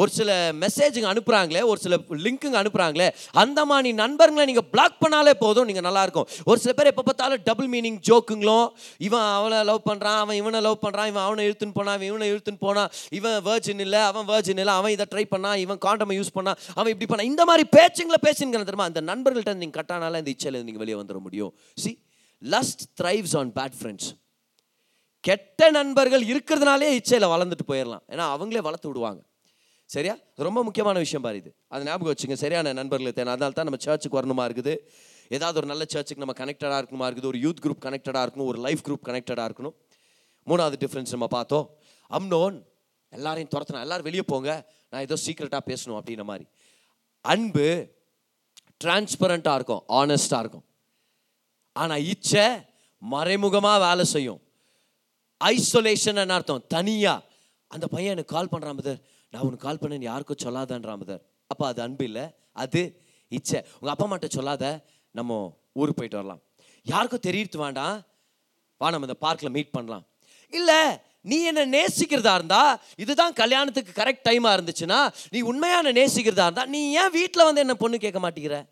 ஒரு சில மெசேஜுங்க அனுப்புகிறாங்களே ஒரு சில லிங்க்குங்க அனுப்புகிறாங்களே அந்த மாதிரி நண்பர்களை நீங்கள் பிளாக் பண்ணாலே போதும் நீங்கள் நல்லாயிருக்கும் ஒரு சில பேர் எப்போ பார்த்தாலும் டபுள் மீனிங் ஜோக்குங்களும் இவன் அவளை லவ் பண்ணுறான் அவன் இவனை லவ் பண்ணுறான் இவன் அவனை இழுத்துன்னு போனான் இவன் இவனை இழுத்துன்னு போனான் இவன் வேர்ஜின் இல்லை அவன் வேர்ஜின் இல்லை அவன் இதை ட்ரை பண்ணான் இவன் காண்டமை யூஸ் பண்ணான் அவன் இப்படி பண்ணான் இந்த மாதிரி பேச்சுங்களை பேசுங்க தெரியுமா? அந்த நண்பர்கள்ட்ட நீங்கள் கட்டானால இந்த இச்சையில் நீங்கள் வெளியே வந்துட முடியும். See lust thrives on bad friends கெட்ட நண்பர்கள் இருக்கிறதுனாலே இச்சையில் வளர்ந்துட்டு போயிடலாம் ஏன்னா அவங்களே வளர்த்து விடுவாங்க. சரியா? ரொம்ப முக்கியமான விஷயம் பாரு இது. அது ஞாபகம் வச்சுங்க. சரியான நண்பர்களை தேவை. அதனால தான் நம்ம சர்ச்சுக்கு வரணுமா இருக்குது? ஏதாவது ஒரு நல்ல சர்ச்சுக்கு நம்ம கனெக்டடாக இருக்கணுமா இருக்குது? ஒரு யூத் குரூப் கனெக்டடாக இருக்கணும்? ஒரு லைஃப் குரூப் கனெக்டடாக இருக்கணும்? மூணாவது டிஃப்ரென்ஸ் நம்ம பார்த்தோம். அம்னோன் எல்லாரையும் துரத்தினா எல்லாரும் வெளியே போங்க. நான் ஏதோ சீக்ரெட்டாக பேசணும் அப்படின்ற மாதிரி. அன்பு டிரான்ஸ்பரண்ட்டாக இருக்கும். ஆனஸ்டாக இருக்கும். ஆனால் இச்சை மறைமுகமாக வேலை செய்யும். ஐசோலேஷன் அர்த்தம். தனியா. அந்த பையன் எனக்கு கால் பண்ணுறான் பதர் நான் உனக்கு கால் பண்ணேன் யாருக்கும் சொல்லாதன்றான் பதர் அப்போ அது அன்பு இல்லை. அது இச்சை. உங்கள் அப்பா அம்மாட்ட சொல்லாத. நம்ம ஊருக்கு போயிட்டு வரலாம். யாருக்கும் தெரியறது வேண்டாம். வா நம்ம இந்த பார்க்கில் மீட் பண்ணலாம். இல்லை நீ என்ன நேசிக்கிறதா இருந்தா இதுதான் கல்யாணத்துக்கு கரெக்ட் டைமாக இருந்துச்சுன்னா நீ உண்மையான நேசிக்கிறதா இருந்தா நீ ஏன் வீட்டில் வந்து என்ன பொண்ணு கேட்க மாட்டேங்கிற?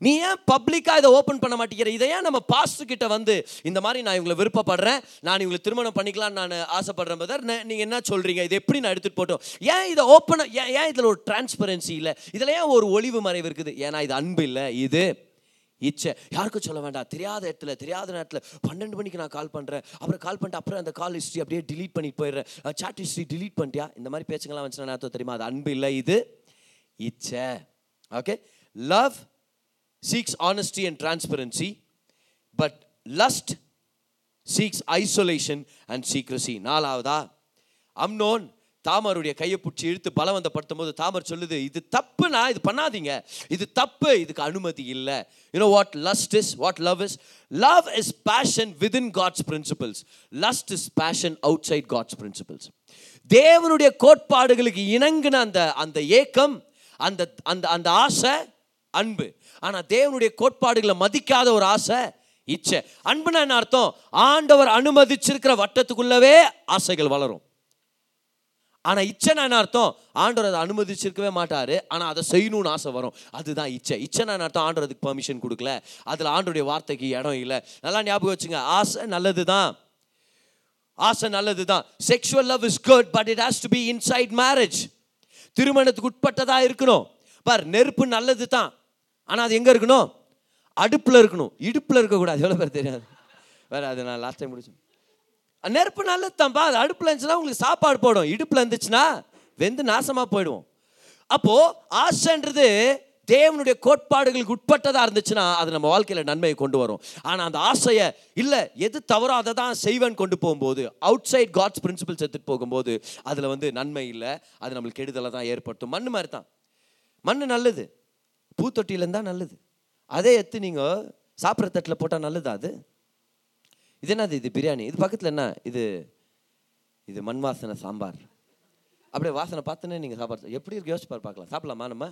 நீ ஏன் பப்ளிக்காக இதை ஓப்பன் பண்ண மாட்டேங்கிற? இதை ஏன் நம்ம பாஸ்டர் கிட்ட வந்து இந்த மாதிரி நான் இவங்களை விருப்பப்படுறேன் நான் இவங்களை திருமணம் பண்ணிக்கலாம்னு நான் ஆசைப்படுறேன் பதர் நீங்கள் என்ன சொல்கிறீங்க இது எப்படி நான் எடுத்துகிட்டு போட்டோம்? ஏன் இதை ஓப்பன் ஏன் ஏன் இதில் ஒரு டிரான்ஸ்பரன்சி இல்லை? இதில் ஏன் ஒரு ஒளிவு மறைவு இருக்குது? ஏன்னா இது அன்பு இல்லை இது இச்சை. யாருக்கும் சொல்ல வேண்டாம். தெரியாத இடத்துல தெரியாத நேரத்தில் பன்னெண்டு மணிக்கு நான் கால் பண்ணுறேன் அப்புறம் கால் பண்ணிட்டு அப்புறம் அந்த கால் ஹிஸ்ட்ரி அப்படியே டிலீட் பண்ணி போயிடுறேன். சாட் ஹிஸ்ட்ரி டிலீட் பண்ணிட்டியா? இந்த மாதிரி பேச்சுங்களாம் வந்துச்சுன்னா நேரத்தை தெரியுமா? அது அன்பு இல்லை இது இச்சை. Okay love seeks honesty and transparency, but lust seeks isolation and secrecy. நாலாவதா அம்னோன் தாமருடைய கையை பிடிச்சி இழுத்து பலவந்தப்படுத்தும் போது தாமர் சொல்லுது இது தப்புனா இது பண்ணாதீங்க. இது தப்பு இதுக்கு அனுமதி இல்லை. You know what lust is what love is love is passion within God's principles lust is passion outside God's principles தேவனுடைய கோட்பாடுகளுக்கு இணங்கின அந்த அந்த ஏக்கம் அந்த அந்த அந்த ஆசை அன்பு. ஆனால் தேவனுடைய கோட்பாடுகளை மதிக்காத ஒரு ஆசை இச்சை. அன்புனா என்ன அர்த்தம்? ஆண்டவர் அனுமதிச்சிருக்கிற வட்டத்துக்குள்ளவே ஆசைகள் வளரும். ஆனால் இச்சைனா என்ன அர்த்தம்? ஆண்டவர் அதை அனுமதிச்சிருக்கவே மாட்டார் ஆனால் அதை செய்யணும்னு ஆசை வரும். அதுதான் இச்சை. இச்சைனா என்ன அர்த்தம்? ஆண்டவர் அதுக்கு பெர்மிஷன் கொடுக்கல. அதில் ஆண்டருடைய வார்த்தைக்கு இடம் இல்லை. நல்லா ஞாபகம் வச்சுங்க. ஆசை நல்லது தான் ஆசை நல்லது தான் sexual love is good but it has to be inside marriage திருமணத்துக்கு உட்பட்டதாக இருக்கணும். பார் நெருப்பு நல்லது தான் ஆனால் அது எங்கே இருக்கணும்? அடுப்பில் இருக்கணும். இடுப்பில் இருக்கக்கூடாது எவ்வளோ பேர் தெரியாது? வேறு அது நான் லாஸ்ட் டைம் முடிச்சேன். நெருப்பு நல்லது தான்ப்பா அது அடுப்பில் இருந்துச்சுன்னா உங்களுக்கு சாப்பாடு போடும். இடுப்பில் இருந்துச்சுன்னா வெந்து நாசமாக போயிடுவோம். அப்போது ஆசைன்றது தேவனுடைய கோட்பாடுகளுக்கு உட்பட்டதாக இருந்துச்சுன்னா அது நம்ம வாழ்க்கையில் நன்மையை கொண்டு வரும். ஆனால் அந்த ஆசையை இல்லை எது தவறோ அதை தான் செய்வேன் கொண்டு போகும்போது அவுட் சைட் காட்ஸ் பிரின்சிபல்ஸ் எடுத்துகிட்டு போகும்போது அதில் வந்து நன்மை இல்லை. அது நம்மளுக்கு கெடுதலை தான் ஏற்படுத்தும். மண் மாதிரி தான் மண் நல்லது. பூத்தொட்டியில நல்லது. அதே எடுத்து நீங்கள் சாப்பிட்ற தட்டில் போட்டால் நல்லதா அது? இது என்னது இது பிரியாணி? இது பக்கத்தில் என்ன? இது இது மண் வாசனை சாம்பார். அப்படியே வாசனை பார்த்துன்னு நீங்கள் சாப்பாடு எப்படி இருக்கு? யோசிச்சு பார்க்கலாம். சாப்பிடலாமா நம்ம?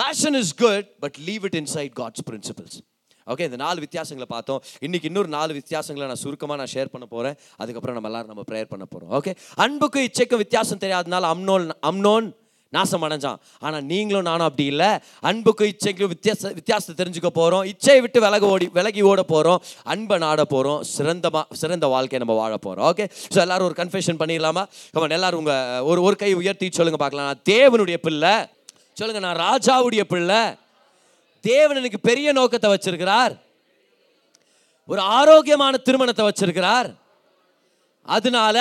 Passion is good but leave it inside God's principles okay இந்த நாலு வித்தியாசங்களை பார்த்தோம். இன்னைக்கு இன்னொரு நாலு வித்தியாசங்களை நான் சுருக்கமாக நான் ஷேர் பண்ண போகிறேன் அதுக்கப்புறம் நம்ம எல்லாரும் நம்ம ப்ரேயர் பண்ண போகிறோம் ஓகே அன்புக்கும் இச்சைக்கும் வித்தியாசம் தெரியாதனால அம்னோன் அம்னோன் நாசம் அடைஞ்சான் ஆனால் நீங்களும் நானும் அப்படி இல்லை. அன்புக்கும் இச்சைக்கும் வித்தியாச வித்தியாசத்தை தெரிஞ்சுக்க போகிறோம் இச்சையை விட்டு விலக ஓடி விலகி ஓட போகிறோம் அன்பை நாட போகிறோம் சிறந்த சிறந்த வாழ்க்கையை நம்ம வாழ போகிறோம் ஓகே ஸோ எல்லோரும் ஒரு கன்ஃபெஷன் பண்ணிடலாமா? கமன் எல்லாரும் உங்கள் ஒரு ஒரு கை உயர்த்தி சொல்லுங்கள் பார்க்கலாம். நான் தேவனுடைய பிள்ளை. சொல்லுங்கள் நான் ராஜாவுடைய பிள்ளை. தேவன் எனக்கு பெரிய நோக்கத்தை வச்சிருக்கிறார். ஒரு ஆரோக்கியமான திருமணத்தை வச்சிருக்கிறார். அதனால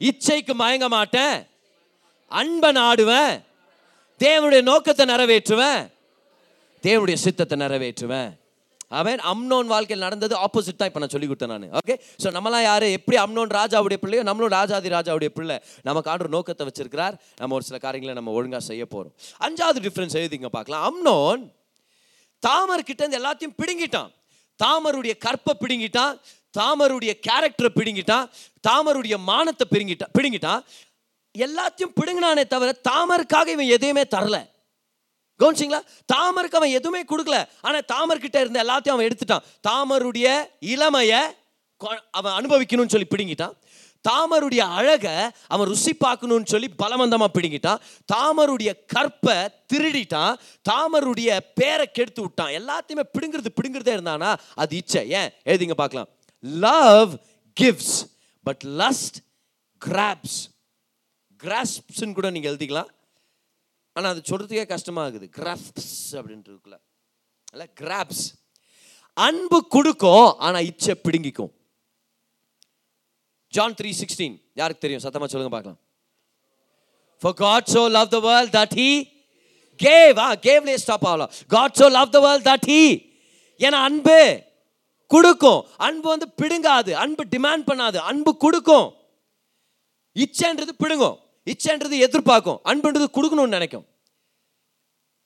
இச்சைக்கு மயங்க மாட்டேன். அன்பை நாடுவேன். தேவனுடைய நோக்கத்தை நிறைவேற்றுவேன். தேவனுடைய சித்தத்தை நிறைவேற்றுவேன். அவன் அம்னோன் வாழ்க்கையில் நடந்தது ஆப்போசிட் தான் இப்போ நான் சொல்லி கொடுத்தேன் நான். ஓகே ஸோ நம்மளாம் யார்? எப்படி அம்னோன் ராஜாவுடைய பிள்ளையோ நம்மளும் ராஜாதி ராஜாவுடைய பிள்ளை. நமக்கு ஆண்டு நோக்கத்தை வச்சிருக்கிறார். நம்ம ஒரு சில காரியங்களை நம்ம ஒழுங்காக செய்ய போகிறோம் அஞ்சாவது டிஃப்ரென்ஸ் எழுதிங்க பார்க்கலாம். அம்னோன் தாமர் கிட்ட இருந்து எல்லாத்தையும் பிடுங்கிட்டான். தாமருடைய கற்பை பிடுங்கிட்டான். தாமருடைய கேரக்டரை பிடுங்கிட்டான். தாமருடைய மானத்தை பிடுங்கிட்டான் பிடுங்கிட்டான். எல்லாத்தையும் பிடுங்கினானே தவிர தாமருக்காக இவன் எதையுமே தரல. கவனிச்சிங்களா? தாமருக்கு அவன் எதுவுமே கொடுக்கல. ஆனா தாமர் கிட்ட இருந்த எல்லாத்தையும் அவன் எடுத்துட்டான். தாமருடைய இளமைய கொ- அவன் அனுபவிக்கணும்னு சொல்லி பிடுங்கிட்டான். தாமருடைய அழக அவன் ருசி பார்க்கணும்னு சொல்லி பலவந்தமா பிடுங்கிட்டான். தாமருடைய கற்பை திருடிட்டான். தாமருடைய பேரை கெடுத்து விட்டான். எல்லாத்தையுமே பிடுங்கிறது பிடுங்கிறதே இருந்தானா? அது இச்சை. ஏன்? எழுதிங்க பார்க்கலாம். Love gives but lust grabs கிராஸ்ப்ஸ்ன்னு கூட நீங்கள் எழுதிக்கலாம். ஆனால் அது சொல்கிறதுக்கே கஷ்டமாகுது இருக்குது. கிராஃப்ஸ் அப்படின்றதுக்குள்ள அல்ல கிராப்ஸ் அன்பு கொடுக்கும் ஆனால் இச்சை பிடுங்கிக்கும். ஜான் த்ரீ சிக்ஸ்டீன் யாருக்கு தெரியும்? சத்தமாக சொல்லுங்க பார்க்கலாம். For God so loved the world that he gave. ஆ கேவ்லேயே ஸ்டாப் ஆகலாம். God so loved the world that he ஏன்னா அன்பு கொடுக்கும். அன்பு வந்து பிடுங்காது. அன்பு டிமாண்ட் பண்ணாது. அன்பு கொடுக்கும். இச்சைன்றது பிடுங்கும். இச்சைன்றது எதிர்பார்க்கும் அன்புன்றது கொடுக்கணும்னு நினைக்கும்.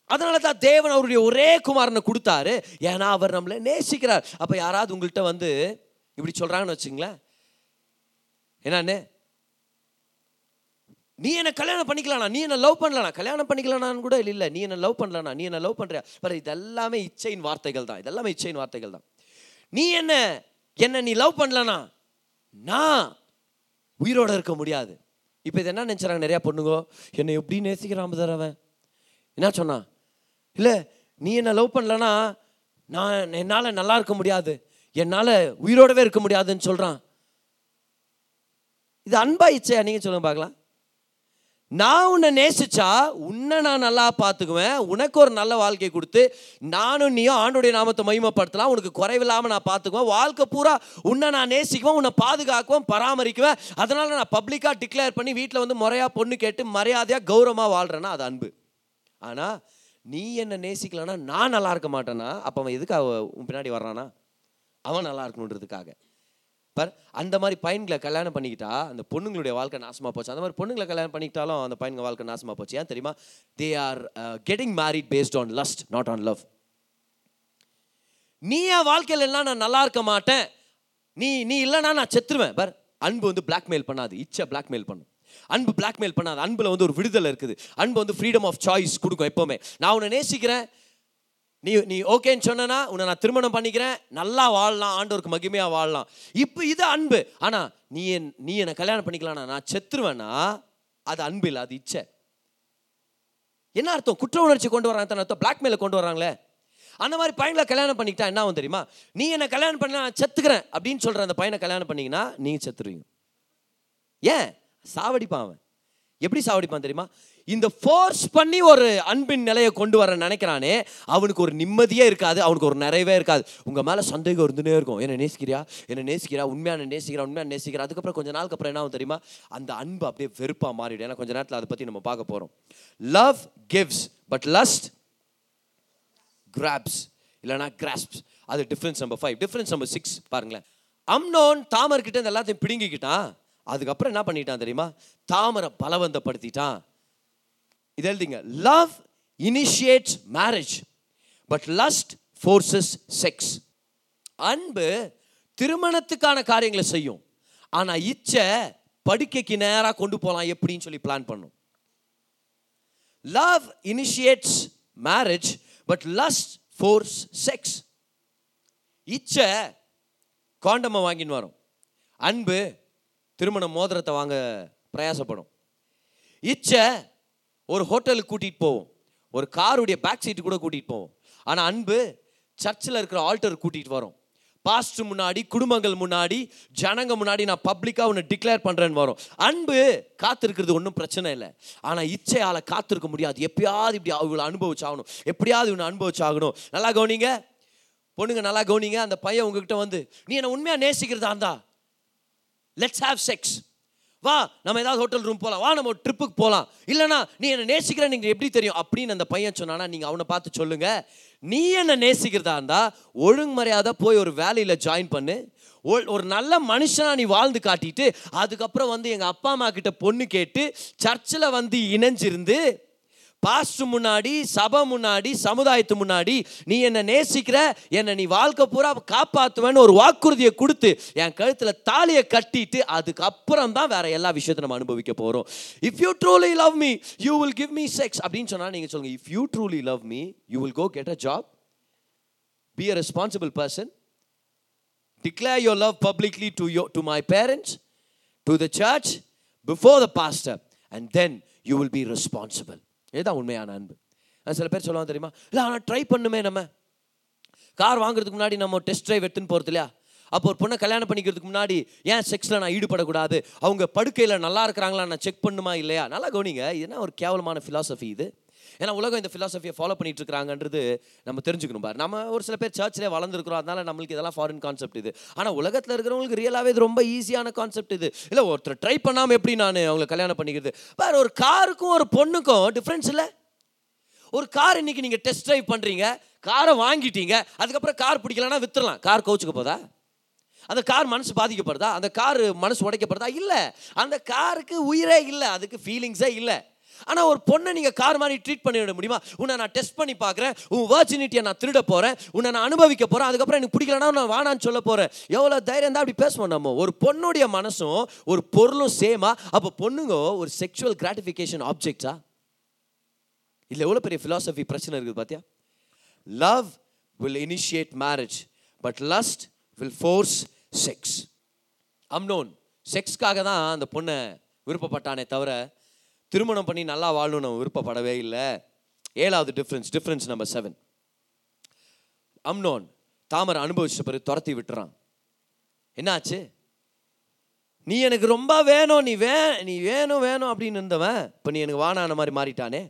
அதனால தான் தேவன் அவருடைய ஒரே குமாரனை கொடுத்தாரு. ஏன்னா அவர் நம்மளை நேசிக்கிறார். அப்போ யாராவது உங்கள்கிட்ட வந்து இப்படி சொல்கிறாங்கன்னு வச்சுங்களேன் என்னன்னு? நீ என்ன கல்யாணம் பண்ணிக்கலாம்னா நீ என்ன லவ் பண்ணலாம் கல்யாணம் பண்ணிக்கலாம்னு கூட இல்லை நீ என்ன லவ் பண்ணலனா நீ என்ன லவ் பண்ணுறியா பாரு இதெல்லாமே இச்சையின் வார்த்தைகள் தான். இதெல்லாமே இச்சையின் வார்த்தைகள் தான். நீ என்ன? என்ன நீ லவ் பண்ணலனா நான் உயிரோடு இருக்க முடியாது. இப்போ இது என்ன நினைச்சாங்க நிறையா பொண்ணுங்க? என்னை எப்படி நேசிக்கிறான் பாரு அவன்? என்ன சொன்னான் இல்லை நீ என்ன லவ் பண்ணலன்னா நான் என்னால் நல்லா இருக்க முடியாது. என்னால் உயிரோடவே இருக்க முடியாதுன்னு சொல்கிறான் இது அன்பா இச்சையா? நீங்கள் சொல்லுங்க பார்க்கலாம். நான் உன்னை நேசிச்சா உன்னை நான் நல்லா பார்த்துக்குவேன். உனக்கு ஒரு நல்ல வாழ்க்கை கொடுத்து நானும் நீயும் ஆண்டுடைய நாமத்தை மகிமைப்படுத்தலாம். உனக்கு குறைவில்லாமல் நான் பார்த்துக்குவேன். வாழ்க்கை பூரா உன்னை நான் நேசிக்குவேன். உன்னை பாதுகாக்குவேன் பராமரிக்குவேன். அதனால் நான் பப்ளிக்காக டிக்ளேர் பண்ணி வீட்டில் வந்து முறையாக பொண்ணு கேட்டு மரியாதையாக கௌரவமாக வாழ்கிறேன்னா அது அன்பு. ஆனால் நீ என்னை நேசிக்கலன்னா நான் நல்லா இருக்க மாட்டேன்னா அப்போ அவன் எதுக்கு அவன் பின்னாடி வர்றானா அவன் நல்லா இருக்கணுன்றதுக்காக. பர் அந்த மாதிரி பையன்களை கல்யாணம் பண்ணிக்கிட்டா அந்த பொண்ணுங்களுடைய வாழ்க்கை நாசமாக போச்சு. அந்த மாதிரி பொண்ணுங்களை கல்யாணம் பண்ணிக்கிட்டாலும் அந்த பையன்கள் வாழ்க்கை நாசமாக போச்சு. ஏன் தெரியுமா? They are getting married based on lust not on love நீ என் வாழ்க்கையில் எல்லாம் நான் நல்லா இருக்க மாட்டேன். நீ நீ இல்லைன்னா நான் செத்துருவேன். பார் அன்பு வந்து பிளாக்மெயில் பண்ணாது. இச்சை பிளாக்மெயில் பண்ணும். அன்பு பிளாக்மெயில் பண்ணாது. அன்பில் வந்து ஒரு விடுதலை இருக்குது. அன்பு வந்து ஃப்ரீடம் ஆஃப் சாய்ஸ் கொடுக்கும் எப்போவுமே. நான் உன்னை நேசிக்கிறேன். நீ நீ ஓகேன்னு சொன்னா உன்னை நான் திருமணம் பண்ணிக்கிறேன். நல்லா வாழலாம். ஆண்டவருக்கு மகிமையாக வாழலாம். இப்போ இது அன்பு. ஆனால் நீ என் நீ என்னை கல்யாணம் பண்ணிக்கலாம்னா நான் செத்துருவேன்னா அது அன்பு இல்லை அது இச்சை. என்ன அர்த்தம்? குற்ற உணர்ச்சி கொண்டு வராங்க அர்த்தம்? பிளாக்மெயில கொண்டு வராங்களே. அந்த மாதிரி பையனை கல்யாணம் பண்ணிக்கிட்டா என்ன ஆகும் தெரியுமா? நீ என்ன கல்யாணம் பண்ண நான் செத்துக்கிறேன் அப்படின்னு சொல்கிற அந்த பையனை கல்யாணம் பண்ணிங்கன்னா நீங்கள் செத்துருவீங்க. ஏன்? சாவடிப்பான் அவன். எப்படி சாவடிப்பான் தெரியுமா? இந்த ஃபோர்ஸ் பண்ணி ஒரு அன்பின் நிலையை கொண்டு வர நினைக்கிறானே அவனுக்கு ஒரு நிம்மதியே இருக்காது அவனுக்கு ஒரு நிறைவே இருக்காது. உங்கள் மேலே சந்தேகம் இருந்துனே இருக்கும். என்ன நேசிக்கிறியா? என்ன நேசிக்கிறா உண்மையான நேசிக்கிறா உண்மையான நேசிக்கிறா அதுக்கப்புறம் கொஞ்ச நாளுக்கு அப்புறம் என்ன ஆகும் தெரியுமா? அந்த அன்பு அப்படியே வெறுப்பாக மாறிடும். ஏன்னா கொஞ்ச நேரத்தில் அதை பற்றி நம்ம பார்க்க போகிறோம் love gives but lust grabs இல்லைனா கிராஸ்ப்ஸ் அது difference number five difference number six பாருங்களேன். அம்னோன் தாமர்கிட்ட இந்த எல்லாத்தையும் பிடுங்கிக்கிட்டான். அதுக்கப்புறம் என்ன பண்ணிட்டான் தெரியுமா? தாமரை பலவந்தப்படுத்திட்டான். இது எழுதிங்க. Love initiates marriage but lust forces sex அன்பு திருமணத்துக்கான காரியங்களை செய்யும். ஆனா இச்சை படுக்கைக்கு நேரா கொண்டு போகலாம் எப்படின்னு சொல்லி பிளான் பண்ணும். Love initiates marriage but lust force sex இச்சை காண்டமை வாங்கின்னு வரும். அன்பு திருமண மோதிரத்தை வாங்க பிரயாசப்படும். இச்சை ஒரு ஹோட்டலுக்கு கூட்டிகிட்டு போவோம். ஒரு காருடைய பேக் சீட்டு கூட கூட்டிகிட்டு போவோம். ஆனால் அன்பு சர்ச்சில் இருக்கிற ஆல்டர் கூட்டிகிட்டு வரும். பாஸ்ட் முன்னாடி குடும்பங்கள் முன்னாடி ஜனங்க முன்னாடி நான் பப்ளிக்காக உன்னை டிக்ளேர் பண்ணுறேன்னு வரும். அன்பு காத்திருக்கிறது ஒன்றும் பிரச்சனை இல்லை. ஆனால் இச்சையால் காத்திருக்க முடியாது. எப்பயாவது இப்படி அவங்கள அனுபவிச்சாகணும். எப்படியாவது இவனை அனுபவிச்சாகணும். நல்லா கவனிங்க. பொண்ணுங்க நல்லா கவனிங்க. அந்த பையன் உங்ககிட்ட வந்து நீ என்னை உண்மையாக நேசிக்கிறதா இருந்தா? லெட்ஸ் ஹாவ் செக்ஸ் வா நம்ம ஏதாவது ஹோட்டல் ரூம் போகலாம் வா நம்ம ஒரு ட்ரிப்புக்கு போகலாம் இல்லைனா நீ என்னை நேசிக்கிற நீங்கள் எப்படி தெரியும்? அப்படின்னு அந்த பையன் சொன்னானா நீங்கள் அவனை பார்த்து சொல்லுங்க. நீ என்னை நேசிக்கிறதா இருந்தால் ஒழுங்கு போய் ஒரு வேலையில் ஜாயின் பண்ணு. ஒரு நல்ல மனுஷனாக நீ வாழ்ந்து காட்டிட்டு அதுக்கப்புறம் வந்து எங்கள் அப்பா அம்மா கிட்ட பொண்ணு கேட்டு சர்ச்சில் வந்து இணைஞ்சிருந்து பாஸ்ட் முன்னாடி சபை முன்னாடி சமுதாயத்து முன்னாடி நீ என்னை நேசிக்கிற என்னை நீ வாழ்க்கை பூரா காப்பாற்றுவேன்னு ஒரு வாக்குறுதியை கொடுத்து என் கழுத்தில் தாலியை கட்டிட்டு அதுக்கப்புறம் தான் வேற எல்லா விஷயத்தையும் நம்ம அனுபவிக்க போகிறோம் if you truly love me you will give me sex அப்படின்னு சொன்னால் நீங்கள் சொல்லுங்கள் if you truly love me you will go get a job be a responsible person declare your love publicly to your to my parents to the church before the pastor and then you will be responsible இதுதான் உண்மையான அன்பு. அது சில பேர் சொல்லுவாங்க தெரியுமா? இல்லை ஆனால் ட்ரை பண்ணுமே நம்ம. கார் வாங்குறதுக்கு முன்னாடி நம்ம டெஸ்ட் ட்ரைவ் எடுத்துன்னு போகிறது இல்லையா? அப்போ ஒரு பொண்ணை கல்யாணம் பண்ணிக்கிறதுக்கு முன்னாடி ஏன் செக்ஸில் நான் ஈடுபடக்கூடாது? அவங்க படுக்கையில் நல்லா இருக்கிறாங்களா நான் செக் பண்ணுமா இல்லையா? நல்லா கவனிங்க இது என்ன ஒரு கேவலமான ஃபிலாசபி இது? ஏன்னா உலகம் இந்த ஃபிலாசபியை ஃபாலோ பண்ணிட்டு இருக்காங்கன்றது நம்ம தெரிஞ்சுக்கணும் பாரு. நம்ம ஒரு சில பேர் சர்ச்சில் வளர்ந்துருக்கிறோம் அதனால நம்மளுக்கு இதெல்லாம் ஃபாரின் கான்செப்ட் இது. ஆனால் உலகத்தில் இருக்கிறவங்களுக்கு ரியலாகவே இது ரொம்ப ஈஸியான கான்செப்ட் இது. இல்லை ஒருத்தர் ட்ரை பண்ணாமல் எப்படி நான் அவங்களை கல்யாணம் பண்ணிக்கிறது? பாரு ஒரு காருக்கும் ஒரு பொண்ணுக்கும் டிஃப்ரென்ஸ் இல்லை. ஒரு கார் இன்னைக்கு நீங்கள் டெஸ்ட் ட்ரைவ் பண்ணுறீங்க காரை வாங்கிட்டீங்க அதுக்கப்புறம் கார் பிடிக்கலன்னா வித்துடலாம் கார் கோச்சுக்க போதா? அந்த கார் மனசு பாதிக்கப்படுதா? அந்த கார் மனசு உடைக்கப்படுதா? இல்லை. அந்த காருக்கு உயிரே இல்லை. அதுக்கு ஃபீலிங்ஸே இல்லை. ஆனால் ஒரு பொண்ணை நீங்கள் கார் மாதிரி ட்ரீட் பண்ணிவிட முடியுமா? உன்னை நான் டெஸ்ட் பண்ணி பார்க்குறேன். உன் வேர்ஜினிட்டியை நான் திருட போகிறேன் உன்னை நான் அனுபவிக்க போகிறேன் அதுக்கப்புறம் எனக்கு பிடிக்கலன்னா நான் வானான்னு சொல்ல போகிறேன் எவ்வளோ தைரியம் தான் அப்படி பேசுவோம் நம்ம. ஒரு பொண்ணுடைய மனசும் ஒரு பொருளும் சேமா அப்போ பொண்ணுங்க ஒரு செக்ஷுவல் கிராட்டிஃபிகேஷன் ஆப்ஜெக்டா இதில் எவ்வளோ பெரிய ஃபிலாசபி பிரச்சனை இருக்குது பார்த்தியா love will initiate marriage but lust will force sex Amnon செக்ஸ்க்காக தான் அந்த பொண்ணை விருப்பப்பட்டானே தவிர திருமணம் பண்ணி நல்லா வாழணும்னு நம்ம விருப்பப்படவே இல்லை. ஏழாவது difference difference number seven Amnon தாமரை அனுபவிச்ச பிறகு துரத்தி விட்டுறான். என்னாச்சு? நீ எனக்கு ரொம்ப வேணும் நீ வே நீ வேணும் வேணும் அப்படின்னு இருந்தவன் இப்போ நீ எனக்கு வானான மாதிரி மாறிட்டானே.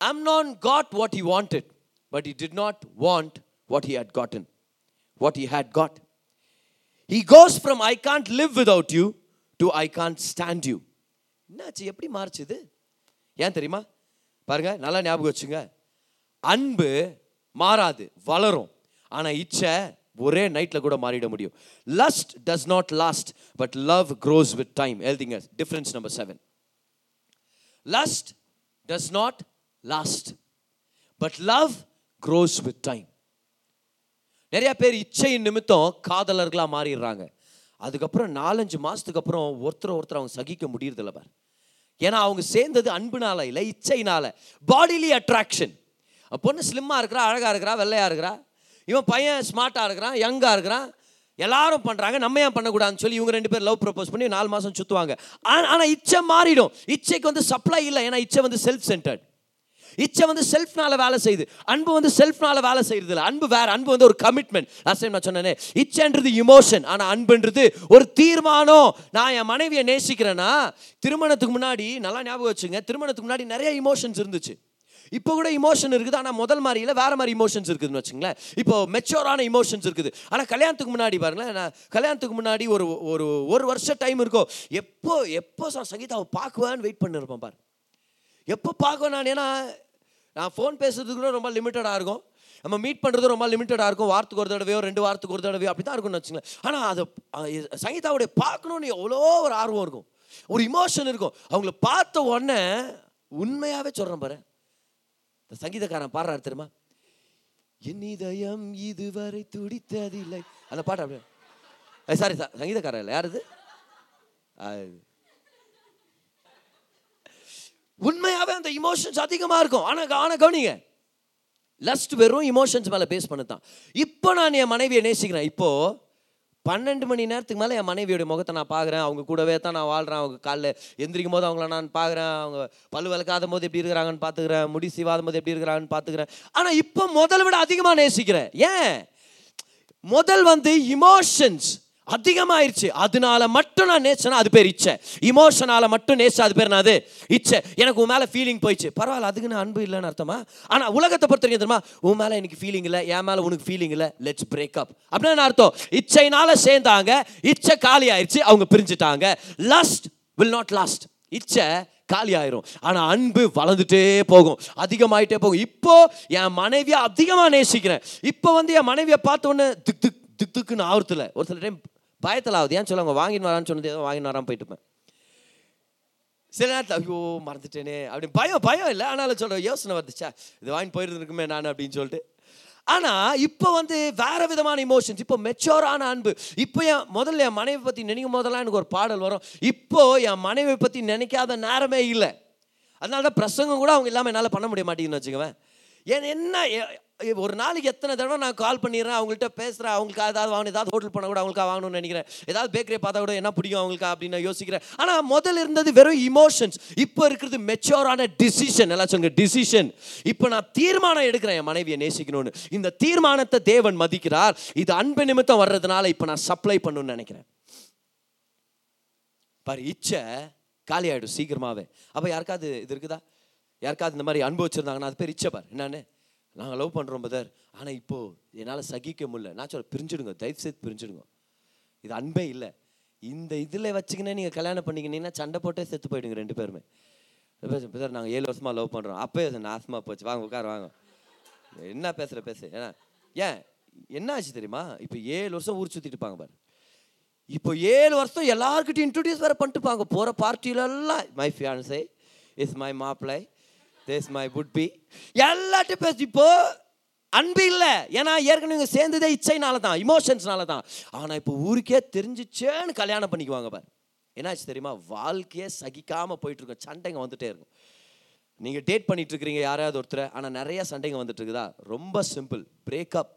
Amnon got what he wanted but he did not want what he had gotten what he had got he goes from I can't live without you to I can't stand you என்னாச்சு? எப்படி மாறிச்சுது? ஏன் தெரியுமா? பாருங்க நல்லா ஞாபகம் வச்சுங்க. அன்பு மாறாது வளரும். ஆனால் இச்சை ஒரே நைட்டில் கூட மாறிட முடியும். Lust does not last but love grows with time எழுதிங்க difference number seven lust does not last but love grows with time நிறைய பேர் இச்சையின் நிமித்தம் காதலர்களாக மாறிடுறாங்க. அதுக்கப்புறம் நாலஞ்சு மாதத்துக்கு அப்புறம் ஒருத்தர் ஒருத்தர் அவங்க சகிக்க முடியறதில்ல பார். ஏன்னா அவங்க சேர்ந்தது அன்புனால இல்லை இச்சைனால பாடிலி அட்ராக்ஷன் பொண்ணு ஸ்லிம்மாக இருக்கிறா அழகாக இருக்கிறா வெள்ளையாக இருக்கிறா? இவன் பையன் ஸ்மார்ட்டாக இருக்கிறான் யங்காக இருக்கிறான். எல்லாரும் பண்ணுறாங்க நம்ம ஏன் பண்ணக்கூடாதுன்னு சொல்லி இவங்க ரெண்டு பேர் லவ் ப்ரப்போஸ் பண்ணி நாலு மாதம் சுற்றுவாங்க ஆனால் இச்சை மாறிடும். இச்சைக்கு வந்து சப்ளை இல்லை ஏன்னா இச்சை வந்து செல்ஃப் சென்டர்ட் இச்சை வந்து செல்ஃப்னால வேலை செய்யுது. அன்பு வந்து செல்ஃப்னால வேலை செய்யறது இல்லை அன்பு வேற அன்பு வந்து ஒரு கமிட்மெண்ட் லாஸ்ட் டைம் நான் சொன்னேனே. இச்சைன்றது இமோஷன் ஆனால் அன்புன்றது ஒரு தீர்மானம். நான் என் மனைவியை நேசிக்கிறேன்னா திருமணத்துக்கு முன்னாடி நல்லா ஞாபகம் வச்சுங்க திருமணத்துக்கு முன்னாடி நிறைய இமோஷன்ஸ் இருந்துச்சு. இப்போ கூட இமோஷன் இருக்குது. ஆனால் முதல் மாதிரியில் வேறு மாதிரி இமோஷன்ஸ் இருக்குதுன்னு வச்சுங்களேன். இப்போ மெச்சோரான இமோஷன்ஸ் இருக்குது. ஆனால் கல்யாணத்துக்கு முன்னாடி பாருங்களேன் நான் கல்யாணத்துக்கு முன்னாடி ஒரு ஒரு ஒரு வருஷம் டைம் இருக்கும் எப்போ எப்போ சங்கீதாவை பார்க்குவேன்னு வெயிட் பண்ணிருப்பேன் பாரு. எப்போ பார்க்குவேன் நான்? ஏன்னா நான் ஃபோன் பேசுறதுக்கு கூட ரொம்ப லிமிட்டடாக இருக்கும். நம்ம மீட் பண்ணுறது ரொம்ப லிமிட்டடாக இருக்கும். வாரத்துக்கு ஒரு தடவையோ ரெண்டு வாரத்துக்கு ஒரு தடவையோ அப்படி தான் இருக்கும்னு வச்சுங்களேன் ஆனால் அதை சங்கீதாவுடைய பார்க்கணுன்னு எவ்வளோ ஒரு ஆர்வம் இருக்கும். ஒரு இமோஷன் இருக்கும். அவங்கள பார்த்த உடனே உண்மையாகவே சொல்கிறேன் பாரு. இந்த சங்கீதக்காரன் பாடுறாரு தெரியுமா? என் இதயம் இதுவரை துடித்ததில்லை. அந்த பாட்டு அப்படியே. சாரி சார் சங்கீதக்காரன் இல்லை. யார் இது? உண்மையாகவே அந்த இமோஷன்ஸ் அதிகமாக இருக்கும். ஆனால் ஆனால் கவனிங்க. லஸ்ட் வெறும் இமோஷன்ஸ் மேலே பேஸ் பண்ணதான் இப்போ நான் என் மனைவியை நேசிக்கிறேன். இப்போது பன்னெண்டு மணி நேரத்துக்கு மேலே என் மனைவியோட முகத்தை நான் பார்க்குறேன். அவங்க கூடவே தான் நான் வாழ்கிறேன் அவங்க காலைல எந்திரிக்கும் போது அவங்கள நான் பார்க்குறேன். அவங்க பல்லு விளக்காத போது எப்படி இருக்கிறாங்கன்னு பார்த்துக்கிறேன். முடி சிவாத போது எப்படி இருக்கிறாங்கன்னு பார்த்துக்கிறேன். ஆனால் இப்போ முதல்ல விட அதிகமாக நேசிக்கிறேன். ஏன்? முதல் வந்து இமோஷன்ஸ் அதிகமாயிருச்சு. அதனால மட்டும் நான் நேசினா அது பேர் இச்சை. இமோஷனால மட்டும் நேச அது பேர் நான் அது இச்சை. எனக்கு உன் மேலே ஃபீலிங் போயிடுச்சு. பரவாயில்ல அதுக்கு நான் அன்பு இல்லைன்னு அர்த்தமா? ஆனால் உலகத்தை பொறுத்த வரைக்கும் தெரியுமா? உன் மேலே எனக்கு ஃபீலிங் இல்லை. என் மேலே உனக்கு ஃபீலிங் இல்லை. லெட்ஸ் பிரேக் அப் அப்படின்னு அர்த்தம்? இச்சைனால சேர்ந்தாங்க. இச்சை காலி ஆயிடுச்சு அவங்க பிரிஞ்சுட்டாங்க. லாஸ்ட் வில் நாட் லாஸ்ட் இச்சை காலி ஆயிரும் ஆனா அன்பு வளர்ந்துட்டே போகும். அதிகமாயிட்டே போகும். இப்போ என் மனைவியை அதிகமா நேசிக்கிறேன். இப்போ வந்து என் மனைவியை பார்த்த உடனே திக் திக் திக் திக்குன்னு ஆவறதில்ல. ஒரு சில டைம் பயத்தில் ஆகுது ஏன் சொல்லுவாங்க வாங்கின்னு வரான்னு சொன்னது ஏதோ வாங்கின்னு வராமல் போயிட்டு சில நேரத்தில் ஐயோ மறந்துட்டேனே அப்படி பயம் பயம் இல்லை. ஆனாலும் சொல்கிற யோசனை வந்துச்சா இது வாங்கி போயிருந்துருக்குமே நான் அப்படின்னு சொல்லிட்டு. ஆனால் இப்போ வந்து வேறு விதமான இமோஷன்ஸ் இப்போ மெச்சோரான அன்பு. இப்போ என் முதல்ல என் மனைவி பற்றி நினைக்கும் போதெல்லாம் எனக்கு ஒரு பாடல் வரும். இப்போது என் மனைவி பற்றி நினைக்காத நேரமே இல்லை. அதனால தான் பிரசங்கம் கூட அவங்க இல்லாமல் என்னால் பண்ண முடிய மாட்டேங்குன்னு வச்சுக்குவேன். ஏன் என்ன ஒரு நாளைக்கு எத்தனை தடவை நான் கால் பண்ணிடுறேன் அவங்கள்ட்ட பேசுகிறேன் அவங்களுக்கு ஏதாவது வாங்கணும் ஏதாவது ஹோட்டல் போனால் கூட அவங்களுக்காக வாங்கணும்னு நினைக்கிறேன். ஏதாவது பேக்கரியை பார்த்தா கூட என்ன பிடிக்கும் அவங்களுக்கு அப்படின்னு நான் யோசிக்கிறேன். ஆனால் முதல்ல இருந்தது வெறும் இமோஷன்ஸ் இப்போ இருக்கிறது மெச்சோரான டிசிஷன் எல்லாம் சொல்லுங்க டிசிஷன் இப்போ நான் தீர்மானம் எடுக்கிறேன் என் மனைவியை நேசிக்கணும்னு. இந்த தீர்மானத்தை தேவன் மதிக்கிறார். இது அன்பு நிமித்தம் வர்றதுனால இப்போ நான் சப்ளை பண்ணணும்னு நினைக்கிறேன். பாரு இச்சை காலி ஆயிடும் அப்போ யாருக்காவது இது இருக்குதா? யாருக்காவது இந்த மாதிரி அனுபவிச்சிருந்தாங்கன்னா அது பேர் இச்சை பார். என்னன்னு? நாங்கள் லவ் பண்ணுறோம் பதர் ஆனால் இப்போது என்னால் சகிக்க முடியல. நான் சொல்ல பிரிஞ்சிடுங்க. தயவு செய்து பிரிஞ்சிடுங்க. இது அன்பே இல்லை. இந்த இதில் வச்சுக்கினே நீங்கள் கல்யாணம் பண்ணிக்கினீங்கன்னா சண்டை போட்டே செத்து போயிடுங்க ரெண்டு பேருமே. பதர் நாங்கள் ஏழு வருஷமாக லவ் பண்ணுறோம் அப்போயே அது நாசமாக போச்சு. வாங்க உட்கார வாங்க. என்ன பேசுகிற பேசு. ஏன்னா ஏன்? என்ன ஆச்சு தெரியுமா? இப்போ ஏழு வருஷம் ஊர் சுற்றிட்டு இருப்பாங்க பாரு. இப்போ ஏழு வருஷம் எல்லாருக்கிட்டையும் இன்ட்ரடியூஸ் வேறு பண்ணிட்டுப்பாங்க போகிற பார்ட்டியிலெல்லாம் மை ஃபியான்சை இஸ் மை மாப்பிளை திஸ் மை வுட் பி எல்லாட்டையும் பேசி. இப்போ அன்பு இல்லை. ஏன்னா ஏற்கனவே இவங்க சேர்ந்ததே இச்சைனால தான் இமோஷன்ஸ்னால தான். ஆனால் இப்போ ஊருக்கே தெரிஞ்சிச்சேன்னு கல்யாணம் பண்ணிக்குவாங்க பார். என்னாச்சு தெரியுமா? வாழ்க்கையே சகிக்காமல் போயிட்டுருக்கோம். சண்டைங்க வந்துட்டே இருக்கும். நீங்கள் டேட் பண்ணிட்டு இருக்கிறீங்க யாராவது ஒருத்தர் ஆனால் நிறைய சண்டைங்க வந்துட்டு இருக்குதா ரொம்ப சிம்பிள் பிரேக்கப்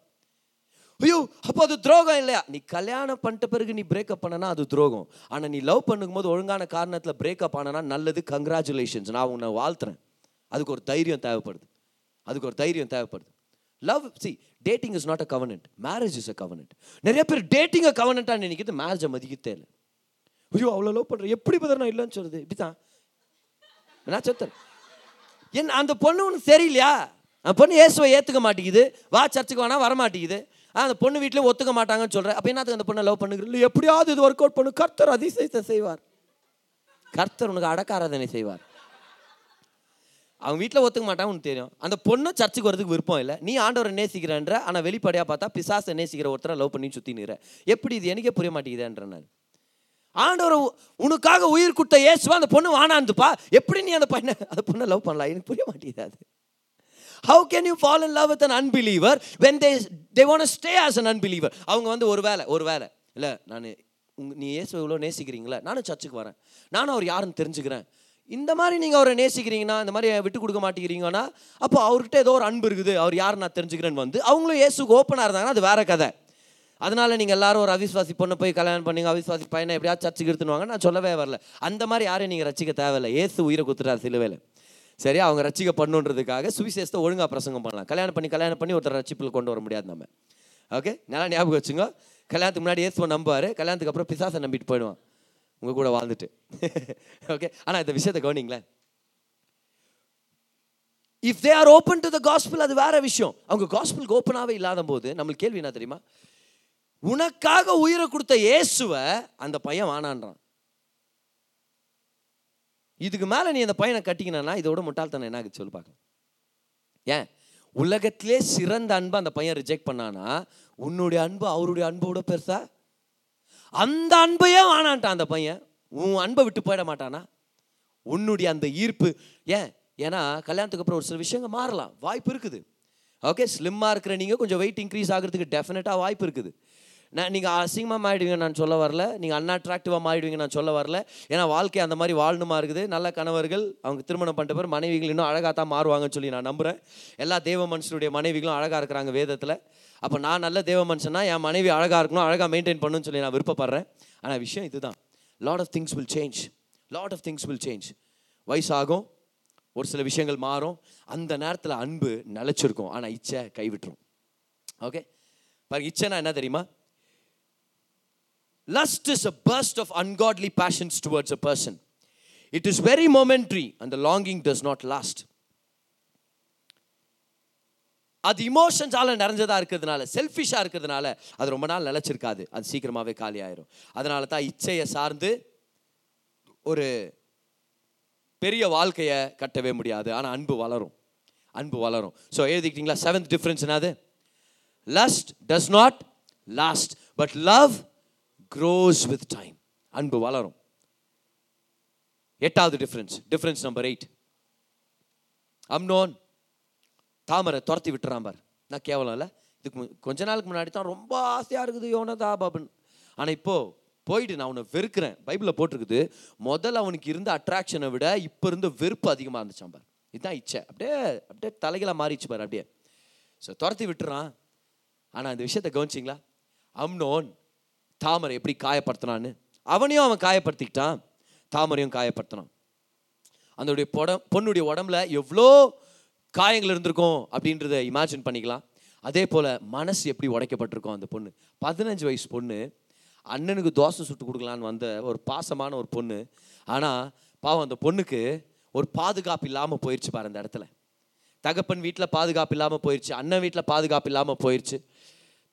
ஐயோ அப்போ அது துரோகம் இல்லையா? நீ கல்யாணம் பண்ணிட்ட பிறகு நீ பிரேக்கப் பண்ணனா அது துரோகம். ஆனால் நீ லவ் பண்ணும்போது ஒழுங்கான காரணத்தில் பிரேக்கப் ஆனனா நல்லது. கங்க்ராச்சுலேஷன்ஸ் நான் உன்னை வாழ்த்துறேன். அதுக்கு ஒரு தைரியம் தேவைப்படுது. அதுக்கு ஒரு தைரியம் தேவைப்படுது. Love see dating is not a covenant marriage is a covenant நிறைய பேர் டேட்டிங்கை கவர்னண்ட்டாக நினைக்கிறது மேரேஜை மதிக்கத்தே இல்லை. ஐயோ அவ்வளோ லவ் பண்ணுறேன் எப்படி பதில் நான் இல்லைன்னு இப்படி இப்படிதான் நான் சொத்தர் என் அந்த பொண்ணு ஒன்று தெரியலையா அந்த பொண்ணு இயேசுவை ஏற்றுக்க மாட்டேங்குது. வா சர்ச்சுக்கு வேணா வர மாட்டேங்குது அந்த பொண்ணு வீட்டில் ஒத்துக்க மாட்டாங்கன்னு சொல்கிறேன் அப்போ என்னத்துக்கு அந்த பொண்ணை லவ் பண்ணுகிறீங்க இல்லை எப்படியாவது இது ஒர்க் அவுட் பண்ணு கர்த்தர் அதிசயத்தை செய்வார். கர்த்தர் உனக்கு அடக்காராதனை செய்வார். அவங்க வீட்டில் ஒத்துக்க மாட்டாங்க உனக்கு தெரியும். அந்த பொண்ணு சர்ச்சுக்கு வரதுக்கு விருப்பம் இல்லை. நீ ஆண்டவரை நேசிக்கிறன்ற ஆனால் வெளிப்படையாக பார்த்தா பிசாசை நேசிக்கிற ஒருத்தரை லவ் பண்ணி சுற்றி நிற எப்படி இது? எனக்கே புரிய மாட்டேங்குதுன்ற நான். உனக்காக உயிர் கொடுத்த ஏசுவா அந்த பொண்ணு வானாந்துப்பா. எப்படி நீ அந்த பையனை அந்த பொண்ணை லவ் பண்ணலாம்? எனக்கு புரிய மாட்டேங்குது. அது how can you fall in love with an unbeliever when they they want stay as an unbeliever அவங்க வந்து ஒரு வேலை ஒரு வேலை இல்லை நான் உங் நீ இயேசு இவ்வளோ நேசிக்கிறீங்களா? நானும் சர்ச்சுக்கு வரேன். நானும் அவர் யாருன்னு தெரிஞ்சுக்கிறேன். இந்த மாதிரி நீங்கள் அவரை நேசிக்கிறீங்கன்னா இந்த மாதிரி விட்டு கொடுக்க மாட்டேங்கிறீங்கன்னா அப்போ அவர்கிட்ட ஏதோ ஒரு அன்பு இருக்குது. அவர் யார் நான் தெரிஞ்சுக்கிறேன்னு வந்து அவங்களும் இயேசுக்கு ஓப்பனாக இருந்தாங்கன்னா அது வேற கதை. அதனால் நீங்கள் எல்லாரும் ஒரு அவிஸ்வாசி பொண்ணை போய் கல்யாணம் பண்ணீங்க அவிஸ்வாசி பையனை எப்படியாவது சர்ச்சுக்கு எடுத்துனுவாங்க நான் சொல்லவே வரல. அந்த மாதிரி யாரையும் நீங்கள் ரசிக்க தேவையில்லை. ஏசு உயிரை குத்துறாரு சிலுவையில். சரி அவங்க ரசிக்க பண்ணுன்றதுக்காக சுவிசேஷத்தை ஒழுங்காக பிரசங்கம் பண்ணலாம். கல்யாணம் பண்ணி கல்யாணம் பண்ணி ஒருத்தர் ரசிப்பில் கொண்டு வர முடியாது நம்ம. ஓகே நல்லா ஞாபகம் வச்சுங்க. கல்யாணத்துக்கு முன்னாடி ஏசுவை நம்புவார். கல்யாணத்துக்கு அப்புறம் பிசாசை நம்பிட்டு போயிடுவான். உங்கள் கூட வாழ்ந்துட்டு. ஓகே ஆனால் இந்த விஷயத்தை கவனிங்களேன். If they are open to the gospel அது வேற விஷயம். அவங்க காஸ்பிளுக்கு ஓப்பனாகவே இல்லாத போது நம்மளுக்கு கேள்வி என்ன தெரியுமா? உனக்காக உயிரை கொடுத்த இயேசுவை அந்த பையன் வானான்றான். இதுக்கு மேலே நீ அந்த பையனை கட்டிக்கினா இதோட முட்டாள்தனம் என்ன ஆகுது சொல்லு பார்க்கலாம். ஏன்? உலகத்திலே சிறந்த அன்பை அந்த பையன் ரிஜெக்ட் பண்ணானா உன்னுடைய அன்பு அவருடைய அன்போட பெருசா? அந்த அன்பையே வானான்ட்டான் அந்த பையன். உன் அன்பை விட்டு போயிட மாட்டானா? உன்னுடைய அந்த ஈர்ப்பு ஏன்? ஏன்னா கல்யாணத்துக்கு அப்புறம் ஒரு சில விஷயங்கள் மாறலாம். வாய்ப்பு இருக்குது. ஓகே ஸ்லிம்மாக இருக்கிற நீங்கள் கொஞ்சம் வெயிட் இன்க்ரீஸ் ஆகிறதுக்கு டெஃபினட்டாக வாய்ப்பு இருக்குது. நான் நீங்கள் அசிங்கமாக மாறிடுவீங்க நான் சொல்ல வரல. நீங்கள் அன்அட்ராக்டிவாக மாறிடுவீங்க நான் சொல்ல வரல. ஏன்னா வாழ்க்கை அந்த மாதிரி வாழணுமா இருக்குது. நல்ல கணவர்கள் அவங்க திருமணம் பண்ணிட்ட பிறகு மனைவிகள் இன்னும் அழகாக தான் மாறுவாங்கன்னு சொல்லி நான் நம்புகிறேன் எல்லா தெய்வ மனுஷனுடைய மனைவிகளும் அழகாக இருக்கிறாங்க வேதத்தில். அப்போ நான் நல்ல தேவ மனுஷனா என் மனைவி அழகாக இருக்கணும் அழகாக மெயின்டைன் பண்ணணும்னு சொல்லி நான் விருப்பப்படுறேன். ஆனால் விஷயம் இதுதான். Lot of things will change lot of things will change வயசாகும் ஒரு சில விஷயங்கள் மாறும். அந்த நேரத்தில் அன்பு நிலச்சிருக்கும். ஆனால் இச்சை கைவிட்டுரும். ஓகே பாருங்க இச்சைனா என்ன தெரியுமா? Lust is a burst of ungodly passions towards a person it is very momentary அந்த லாங்கிங் டஸ் நாட் லாஸ்ட். அது இமோஷன்ஸால் நிறைஞ்சதாக இருக்கிறதுனால செல்ஃபிஷாக இருக்கிறதுனால அது ரொம்ப நாள் நிலச்சிருக்காது. அது சீக்கிரமாகவே காலி ஆயிரும். அதனால தான் இச்சையை சார்ந்து ஒரு பெரிய வாழ்க்கையை கட்டவே முடியாது. ஆனால் அன்பு வளரும். அன்பு வளரும். ஸோ எழுதிக்கிட்டீங்களா? செவன்த் டிஃப்ரென்ஸ் என்னது? Lust does not last but love grows with time அன்பு வளரும். எட்டாவது difference difference number eight Amnon தாமரை துரத்தி விட்டுறான் பார். நான் கேவலம் இல்லை. இதுக்கு மு- கொஞ்ச நாளுக்கு முன்னாடி தான் ரொம்ப ஆசையாக இருக்குது யோனதா பாபன் ஆனால் இப்போ போயிட்டு நான் அவனை வெறுக்கிறேன். பைபிளில் போட்டிருக்குது. முதல்ல அவனுக்கு இருந்த அட்ராக்ஷனை விட இப்போ இருந்த வெறுப்பு அதிகமாக இருந்துச்சான் பார். இதுதான் இச்சை. அப்படியே அப்படியே தலைகளாக மாறிச்சு பார் அப்படியே. ஸோ துரத்தி விட்டுறான். ஆனால் அந்த விஷயத்தை கவனிச்சிங்களா? அம்னோன் தாமரை எப்படி காயப்படுத்தினான்னு. அவனையும் அவன் காயப்படுத்திக்கிட்டான். தாமரையும் காயப்படுத்தினான். அதனுடைய பொட பொண்ணுடைய உடம்புல எவ்வளோ காயங்கள் இருந்திருக்கும் அப்படின்றத இமேஜின் பண்ணிக்கலாம். அதே போல் மனசு எப்படி உடைக்கப்பட்டிருக்கும் அந்த பொண்ணு? பதினஞ்சு வயசு பொண்ணு அண்ணனுக்கு தோசை சுட்டு கொடுக்கலான்னு வந்த ஒரு பாசமான ஒரு பொண்ணு. ஆனால் பாவம் அந்த பொண்ணுக்கு ஒரு பாதுகாப்பு இல்லாமல் போயிடுச்சு பாரு அந்த இடத்துல. தகப்பன் வீட்டில் பாதுகாப்பு இல்லாமல் போயிடுச்சு அண்ணன் வீட்டில் பாதுகாப்பு இல்லாமல் போயிடுச்சு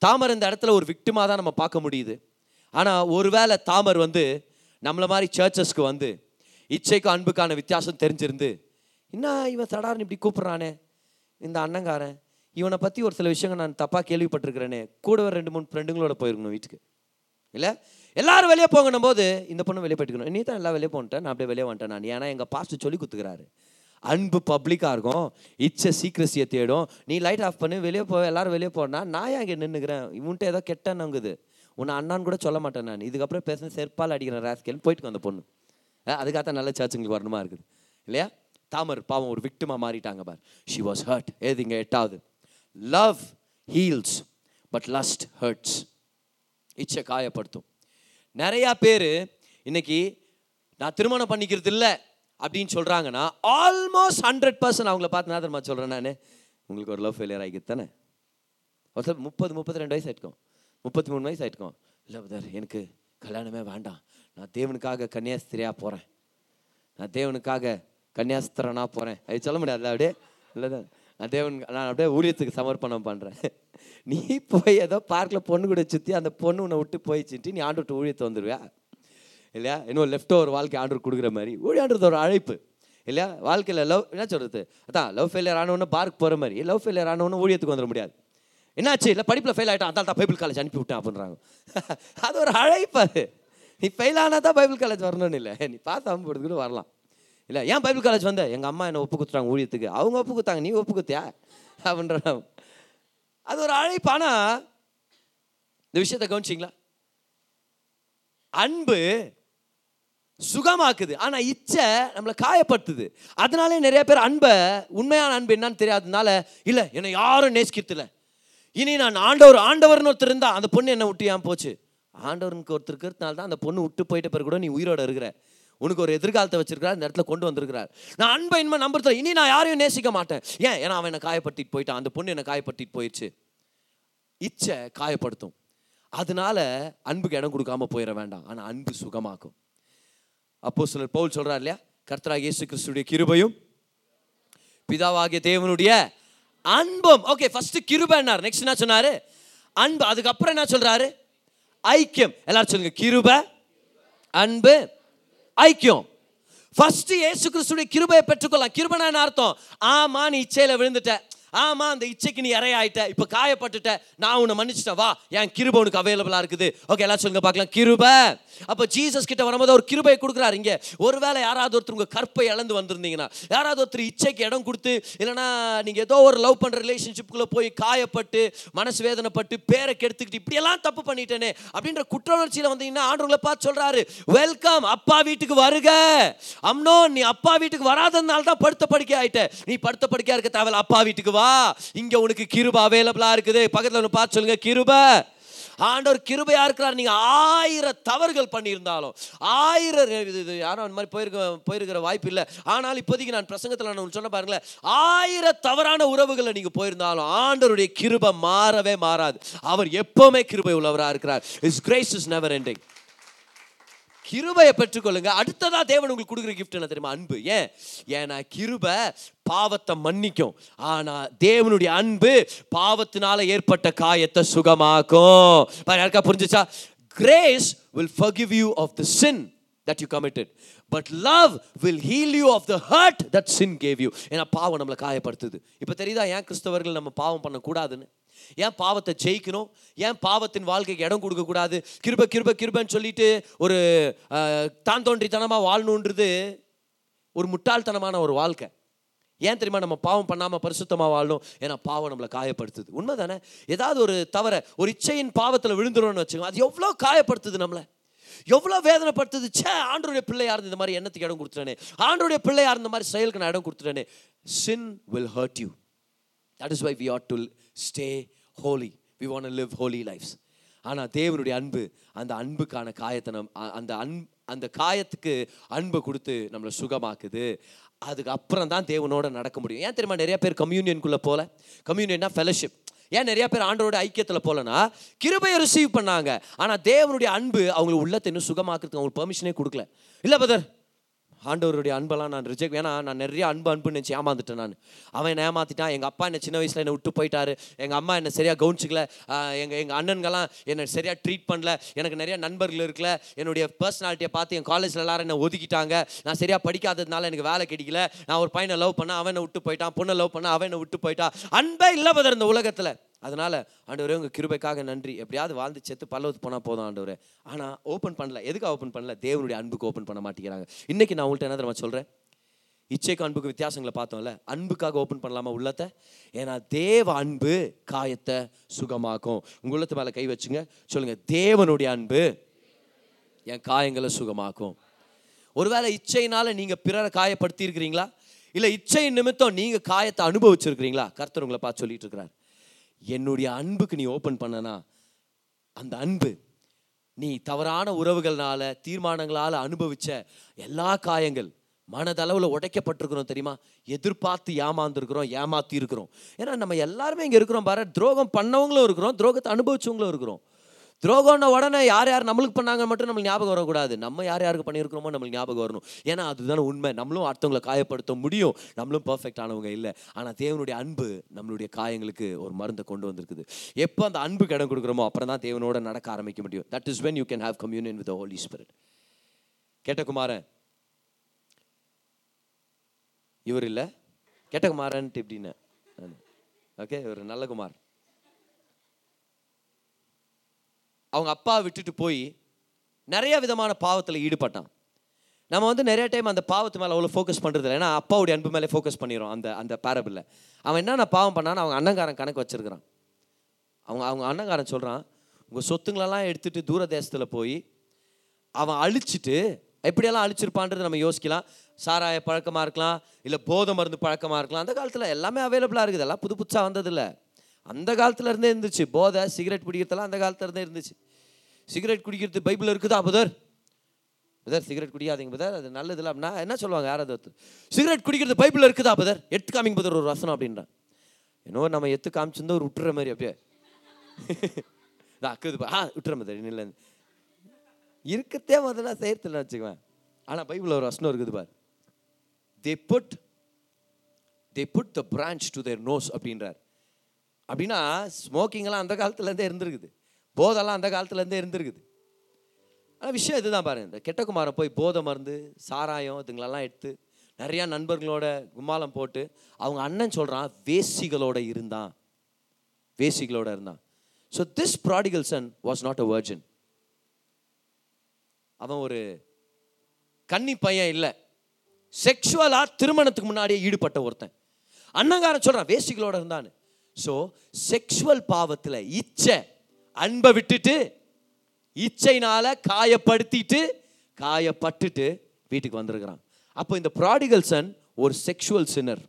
தாமர் இந்த இடத்துல ஒரு விக்டிமாக தான் நம்ம பார்க்க முடியுது. ஆனால் ஒருவேளை தாமர் வந்து நம்மளை மாதிரி சர்ச்சஸ்க்கு வந்து இச்சைக்கும் அன்புக்கான வித்தியாசம் தெரிஞ்சிருந்து என்ன இவன் சடார்னு இப்படி கூப்பிட்றானே? இந்த அண்ணங்காரன் இவனை பற்றி ஒரு சில விஷயங்கள் நான் தப்பாக கேள்விப்பட்டிருக்கிறேனே. கூட ஒரு ரெண்டு மூணு ஃப்ரெண்டுங்களோட போயிருக்கணும் வீட்டுக்கு. இல்லை? எல்லாரும் வெளியே போங்கணும் போது இந்த பொண்ணு வெளியே போயிட்டுக்கணும் நீ தான் எல்லாம் வெளியே போன்ட்டேன் நான் அப்படியே வெளியே வந்துட்டேன் நான். ஏன்னா எங்கள் பாஸ்ட்டு சொல்லி கொடுத்துக்கிறாரு அன்பு பப்ளிக்காக இருக்கும். இச்சை சீக்கிரசியை தேடும். நீ லைட் ஆஃப் பண்ணி. வெளியே போ. எல்லாரும் வெளியே போனா நான் ஏன் இங்கே நின்றுக்கிறேன் இவன்ட்டு ஏதோ கெட்டனுங்குது உன்னை அண்ணான்னு கூட சொல்ல மாட்டேன் நான். இதுக்கப்புறம் பேசுன செருப்பால் அடிக்கிறேன் ராஸ்கேல் போயிட்டு அந்த பொண்ணு. அதுக்காக தான் நல்ல சர்ச்சுங்களுக்கு வரணுமா இருக்குது. இல்லையா? தாமர் பாவம் ஒரு விக்டிமா மாறிட்டாங்க பார். ஷி வாஸ் ஹர்ட் ஏதுங்க? எட்டாவது. Love heals but lust hurts இச்சை காயப்படுத்தும். நிறையா பேர் இன்னைக்கு நான் திருமணம் பண்ணிக்கிறது இல்லை அப்படின்னு சொல்கிறாங்கன்னா ஆல்மோஸ்ட் ஹண்ட்ரட் பர்சன்ட் அவங்கள பார்த்து நான் தெரியுமா சொல்கிறேன் நான்? உங்களுக்கு ஒரு லவ் ஃபெயிலியர் ஆகிக்குது தானே? ஒருத்தர் முப்பது முப்பத்தி ரெண்டு வயசு ஆயிட்டுக்கும் முப்பத்தி மூணு வயசு ஆயிட்டுக்கும் இல்லை பிரதர் எனக்கு கல்யாணமே வேண்டாம். நான் தேவனுக்காக கன்னியாஸ்திரியாக போகிறேன் நான் தேவனுக்காக கன்னியாஸ்திரனா போகிறேன் அது சொல்ல முடியாதுல்ல அப்படியே இல்லை தான் நான் தேவன் நான் அப்படியே ஊழியத்துக்கு சமர்ப்பணம் பண்ணுறேன் நீ போய் ஏதோ பார்க்கில் பொண்ணு கூட சுற்றி அந்த பொண்ணு உன்னை விட்டு போயிச்சுட்டு நீ ஆண்டு விட்டு ஊழியத்தை வந்துடுவியா இல்லையா? இன்னும் லெஃப்ட் ஓவர் வாழ்க்கை ஆண்டு கொடுக்குற மாதிரி. ஊழியான்றது ஒரு அழைப்பு. இல்லையா? வாழ்க்கையில் லவ் என்ன சொல்கிறது அதான் லவ் ஃபெயிலியர் ஆனவொன்னு பார்க் போகிற மாதிரி. லவ் ஃபெயிலியர் ஆனவொன்னு ஊழியத்துக்கு வந்துட முடியாது. என்னாச்சு? இல்லை படிப்பில் ஃபெயில் ஆகிட்டான் அதான் தான் பைபிள் காலேஜ் அனுப்பி விட்டேன் அப்படின்றாங்க. அது ஒரு அழைப்பு அது. நீ ஃபெயில் ஆனால் தான் பைபிள் காலேஜ் வரணும்னு இல்லை. நீ பார்த்து ஆகும் கூட வரலாம். இல்லை ஏன் பைபிள் காலேஜ் வந்த? எங்கள் அம்மா என்னை ஒப்பு குத்துறாங்க ஊழியத்துக்கு. அவங்க ஒப்பு கொடுத்தாங்க நீ ஒப்பு கொடுத்தியா? அப்படின்ற அது ஒரு அழைப்பு. ஆனால் இந்த விஷயத்தை கவனிச்சிங்களா? அன்பு சுகமாக்குது. ஆனால் இச்சை நம்மளை காயப்படுத்துது. அதனாலே நிறைய பேர் அன்பை உண்மையான அன்பு என்னன்னு தெரியாததுனால இல்லை என்னை யாரும் நேசிக்கிறதில்ல. இனி நான் ஆண்டவர் ஆண்டவர்னு ஒருத்தர் இருந்தால் அந்த பொண்ணு என்னை விட்டு ஏன் போச்சு? ஆண்டவருக்கு ஒருத்தர் இருக்கிறதுனால தான் அந்த பொண்ணு விட்டு போயிட்ட பிறகு கூட நீ உயிரோட இருக்கிற. உனக்கு ஒரு எதிர்காலத்தை வச்சிருக்கிறார் இந்த இடத்துல கொண்டு வந்திருக்கிறார். நான் அன்பை இன்மை நம்புறதில்ல. இனி நான் யாரையும் நேசிக்க மாட்டேன். ஏன்? ஏன்னா அவன் என்னை காயப்படுத்திட்டு போயிட்டான். அந்த பொண்ணு என்னை காயப்படுத்திட்டு போயிடுச்சு இச்சை காயப்படுத்தும். அதனால அன்புக்கு இடம் கொடுக்காம போயிட வேண்டாம். ஆனால் அன்பு சுகமாக்கும். அப்போ சிலர் பவுல் சொல்றார் இல்லையா? கர்த்தராக இயேசு கிறிஸ்துடைய கிருபையும் பிதாவாகிய தேவனுடைய அன்பும். ஓகே ஃபர்ஸ்ட் கிருபைன்னார் நெக்ஸ்ட் என்ன சொன்னாரு? அன்பு. அதுக்கப்புறம் என்ன சொல்றாரு? ஐக்கியம். எல்லாரும் சொல்லுங்க. கிருப அன்பு ஐக்கியம். ஃபர்ஸ்ட் ஏசு கிறிஸ்துடைய கிருபையை பெற்றுக்கொள்ளலாம் கிருபனா என்ன அர்த்தம் ஆமா நீ இச்சையில விழுந்துட்ட. ஆமா அந்த இச்சைக்கு நீ இறையாயிட்ட இப்ப காயப்பட்டுட்ட நான் உன்னை மன்னிச்சிட்டேன் வா. என் கிருபை உனக்கு அவைலபிளா இருக்குது? ஓகே எல்லாம் சொல்லுங்க பார்க்கலாம். கிருபை. அப்ப ஜீசஸ் கிட்ட வரும்போது ஒரு கிருபை கொடுக்குறாரு இங்க. ஒருவேளை யாராவது ஒருத்தர் உங்க கற்பை இழந்து வந்திருந்தீங்கன்னா யாராவது ஒருத்தர் இச்சைக்கு இடம் கொடுத்து இல்லைனா நீங்க ஏதோ ஒரு லவ் பண்ற ரிலேஷன்ஷிப்புக்குள்ள போய் காயப்பட்டு மனசு வேதனைப்பட்டு பேரை கெடுத்துக்கிட்டு இப்படியெல்லாம் தப்பு பண்ணிட்டேனே அப்படின்ற குற்ற உணர்ச்சியில வந்தீங்கன்னா ஆண்டவங்களை பார்த்து சொல்றாரு வெல்கம் அப்பா வீட்டுக்கு வருக. அம்னோ நீ அப்பா வீட்டுக்கு வராததுனால தான் படுத்த படுக்கை ஆயிட்ட நீ படுத்த படுக்கையா இருக்க தேவையில்ல அப்பா வீட்டுக்கு வா. இங்க உனக்கு கிருபா அவைலபிளா இருக்குது. பக்கத்துல ஒன்று பார்த்து சொல்லுங்க கிருப. ஆண்டவர் கிருபையா இருக்கிறார். நீங்க ஆயிரம் தவறுகள் பண்ணியிருந்தாலும் ஆயிரம் இது யாரும் அந்த மாதிரி போயிருக்க போயிருக்கிற வாய்ப்பு இல்லை. ஆனால் இப்போதைக்கு நான் பிரசங்கத்தில் நான் சொன்ன பாருங்களேன். ஆயிரம் தவறான உறவுகளை நீங்க போயிருந்தாலும் ஆண்டவருடைய கிருபை மாறவே மாறாது. அவர் எப்பவுமே கிருபை உள்ளவராக இருக்கிறார். Is grace is never ending கிருபையை பெற்றுக்கொள்ளுங்க. அடுத்ததா தேவன் உங்களுக்கு கொடுக்குற கிஃப்ட் என்ன தெரியுமா? அன்பு. ஏன்? ஏன்னா கிருபை பாவத்தை மன்னிக்கும். ஆனா தேவனுடைய அன்பு பாவத்தினால ஏற்பட்ட காயத்தை சுகமாக்கும். யாருக்கா புரிஞ்சுச்சா? Grace will forgive you of the sin that you committed but love will heal you of the hurt that sin gave you ஏன்னா பாவம் நம்மளை காயப்படுத்துது. இப்போ தெரியுதா? ஏன் கிறிஸ்தவர்கள் நம்ம பாவம் பண்ணக்கூடாதுன்னு? ஏன் பாவத்தை ஜெயிக்கணும்? ஏன் பாவத்தின் வாழ்க்கைக்கு இடம் கொடுக்கக்கூடாது? கிருப கிருப கிருபன்னு சொல்லிட்டு ஒரு தான் தோன்றித்தனமாக வாழணுன்றது ஒரு முட்டாள்தனமான ஒரு வாழ்க்கை. ஏன் தெரியுமா? நம்ம பாவம் பண்ணாமல் பரிசுத்தமாக வாழணும். ஏன்னா பாவம் நம்மளை காயப்படுத்துது. உண்மை தானே ஏதாவது ஒரு தவற ஒரு இச்சையின் பாவத்தில் விழுந்துரும்னு வச்சுக்கோங்க. அது எவ்வளோ காயப்படுத்துது நம்மளை? எவ்வளோ வேதனைப்படுத்துது? ச்சே ஆண்டருடைய பிள்ளையாக இருந்து இந்த மாதிரி எண்ணத்துக்கு இடம் கொடுத்துட்டேனே. ஆண்டோடைய பிள்ளையாக இருந்த மாதிரி செயலுக்கு நான் இடம் கொடுத்துட்டேனே. Sin will hurt you that is why we ought to stay holy we want live holy lives ஆனால் தேவனுடைய அன்பு அந்த அன்புக்கான காயத்தை நம் அந்த அன் அந்த காயத்துக்கு அன்பை கொடுத்து நம்மளை சுகமாக்குது. அதுக்கப்புறம் தான் தேவனோட நடக்க முடியும். ஏன் தெரியுமா? நிறைய பேர் கம்யூனியனுக்குள்ளே போல. கம்யூனியன்னா ஃபெலோஷிப் ஏன் நிறைய பேர் ஆண்டோட ஐக்கியத்தில் போலனா கிருபையை ரிசீவ் பண்ணாங்க. ஆனால் தேவனுடைய அன்பு அவங்க உள்ளத்தை இன்னும் சுகமாக்குறதுக்கு அவங்களுக்கு பெர்மிஷனே கொடுக்கல. இல்லை பதர் ஆண்டவருடைய அன்பெல்லாம் நான் ரிஜெக்ட் ஏன்னா நான் நிறைய அன்பு அன்புன்னு நினச்சி ஏமாந்துட்டேன் நான். அவன் ஏமாற்றிட்டான் ஏமாத்திட்டான். எங்கள் அப்பா என்னை சின்ன வயசில் என்னை விட்டு போயிட்டாரு. எங்கள் அம்மா என்னை சரியாக கவனிச்சிக்கல. எங்கள் எங்கள் அண்ணன்கெல்லாம் என்னை சரியாக ட்ரீட் பண்ணல. எனக்கு நிறைய நண்பர்கள் இருக்கல. என்னுடைய பர்சனாலிட்டியை பார்த்து என் காலேஜில் எல்லாரும் என்னை ஒதுக்கிட்டாங்க. நான் சரியாக படிக்காததுனால எனக்கு வேலை கிடைக்கல. நான் ஒரு பையனை லவ் பண்ணேன் அவனை விட்டு போயிட்டான். பொண்ணை லவ் பண்ண அவனை விட்டு போயிட்டான். அன்பே இல்லை பதர் இந்த உலகத்தில். அதனால் ஆண்டவரே உங்கள் கிருபைக்காக நன்றி. எப்படியாவது வாழ்ந்து செத்து பல்லவத்து போனால் போதும் ஆண்டவரே. ஆனால் ஓப்பன் பண்ணல. எதுக்கு ஓப்பன் பண்ணல? தேவனுடைய அன்புக்கு ஓப்பன் பண்ண மாட்டேங்கிறாங்க. இன்றைக்கி நான் உங்கள்கிட்ட என்ன தெரியுமா சொல்கிறேன் இச்சைக்கு அன்புக்கு வித்தியாசங்களை பார்த்தோம்ல. அன்புக்காக ஓப்பன் பண்ணலாமா உள்ளத்தை? ஏன்னா தேவ அன்பு காயத்தை சுகமாக்கும். உங்களத்து உள்ளத்து மேலே கை வச்சுங்க. சொல்லுங்கள் தேவனுடைய அன்பு என் காயங்களை சுகமாக்கும். ஒருவேளை இச்சையினால் நீங்கள் பிறரை காயப்படுத்தியிருக்கிறீங்களா? இல்லை இச்சை நிமித்தம் நீங்கள் காயத்தை அனுபவிச்சிருக்கிறீங்களா? கர்த்தர் உங்களை பார்த்து சொல்லிட்டு இருக்கிறார். என்னுடைய அன்புக்கு நீ ஓப்பன் பண்ணனா அந்த அன்பு நீ தவறான உறவுகள்னால தீர்மானங்களால் அனுபவிச்ச எல்லா காயங்கள் மனதளவில் உடைக்கப்பட்டிருக்கிறோம் தெரியுமா? எதிர்பார்த்து ஏமாந்துருக்கிறோம் ஏமாத்தி இருக்கிறோம் ஏன்னா நம்ம எல்லாருமே இங்கே இருக்கிறோம் பாரு துரோகம் பண்ணவங்களும் இருக்கிறோம் துரோகத்தை அனுபவிச்சவங்களும் இருக்கிறோம். துரோகம்ன உடனே யார் யார் நம்மளுக்கு பண்ணாங்க மட்டும் நம்மளுக்கு ஞாபகம் வரக்கூடாது. நம்ம யார் யாருக்கு பண்ணியிருக்கிறோமோ நம்மளுக்கு ஞாபகம் வரணும். ஏன்னா அதுதானே உண்மை. நம்மளும் அடுத்தவங்களை காயப்படுத்த முடியும். நம்மளும் பர்ஃபெக்ட் ஆனவங்க இல்லை. ஆனால் தேவனுடைய அன்பு நம்மளுடைய காயங்களுக்கு ஒரு மருந்தை கொண்டு வந்திருக்குது. எப்போ அந்த அன்பு இடம் கொடுக்குறோமோ அப்புறம் தான் தேவனோட நடக்க ஆரம்பிக்க முடியும். That is when you can have communion with Holy Spirit கேட்ட குமாரன் இவர் இல்லை? கெட்ட குமாரன்ட்டு எப்படின்னு ஓகே இவர் நல்ல குமார். அவங்க அப்பா விட்டுட்டு போய் நிறைய விதமான பாவத்தில் ஈடுபட்டான். நம்ம வந்து நிறைய டைம் அந்த பாவத்து மேலே அவ்வளோ ஃபோக்கஸ் பண்ணுறது இல்லை ஏன்னா அப்பாவுடைய அன்பு மேலே ஃபோக்கஸ் பண்ணிடும் அந்த அந்த பேரபிளில் அவன் என்னென்ன பாவம் பண்ணான்னு அவங்க அண்ணங்காரன் கணக்கு வச்சிருக்கிறான். அவங்க அவங்க அண்ணங்காரன் சொல்கிறான் உங்கள் சொத்துங்களெல்லாம் எடுத்துகிட்டு தூர தேசத்தில் போய் அவன் அழிச்சிட்டு எப்படியெல்லாம் அழிச்சிருப்பான்றது நம்ம யோசிக்கலாம். சாராய பழக்கமாக இருக்கலாம் இல்லை போதை மருந்து பழக்கமாக இருக்கலாம். அந்த காலத்தில் எல்லாமே அவைலபிளாக இருக்குது. எல்லாம் புது புதுசாக வந்ததில்ல. அந்த காலத்துலேருந்தே இருந்துச்சு. போதை சிகரெட் பிடிக்கிறதெல்லாம் அந்த காலத்துலேருந்தே இருந்துச்சு. சிகரெட் குடிக்கிறது பைபிள் இருக்குதா பதர் பதர் சிகரெட் குடிக்காதீங்க பதர் அது நல்லது இல்லை அப்படின்னா என்ன சொல்லுவாங்க யாராவது ஒருத்தர்? சிகரெட் குடிக்கிறது பைபிள் இருக்குதா பதர் எட்டு காமிங்க பதர் ஒரு வசனம் அப்படின்றான் என்னோ நம்ம எத்து காமிச்சிருந்தா ஒரு விட்டுற மாதிரி அப்படியே. அக்குது ஆ விட்டுற மாதிரி இல்லை இருக்கத்தே முதல்ல செய்யறதில்ல வச்சுக்குவேன். ஆனால் பைபிளில் ஒரு வசனம் இருக்குது பார். They put they put the branch to their nose அப்படின்றார். அப்படின்னா ஸ்மோக்கிங்லாம் அந்த காலத்துலேருந்தே இருந்திருக்குது. போதெல்லாம் அந்த காலத்துலேருந்தே இருந்திருக்குது. ஆனால் விஷயம் இதுதான் பாருங்கள் இந்த கெட்டகுமாரை போய் போதை மருந்து சாராயம் இதுங்களெல்லாம் எடுத்து நிறையா நண்பர்களோட கும்மாலம் போட்டு அவங்க அண்ணன் சொல்கிறான் வேசிகளோட இருந்தான். வேசிகளோட இருந்தான். So this prodigal son was not a virgin அவன் ஒரு கன்னி பையன் இல்லை. செக்ஷுவலாக திருமணத்துக்கு முன்னாடியே ஈடுபட்ட ஒருத்தன். அண்ணங்காரன் சொல்கிறான் வேசிகளோட இருந்தான்னு. ஸோ செக்ஷுவல் பாவத்தில் இச்சை அன்பை விட்டுட்டு இச்சைனால காயப்படுத்திட்டு காயப்பட்டுட்டு வீட்டுக்கு வந்திருக்கிறான். அப்போ இந்த ப்ராடிகல் சன் ஒரு செக்ஷுவல் சின்னர்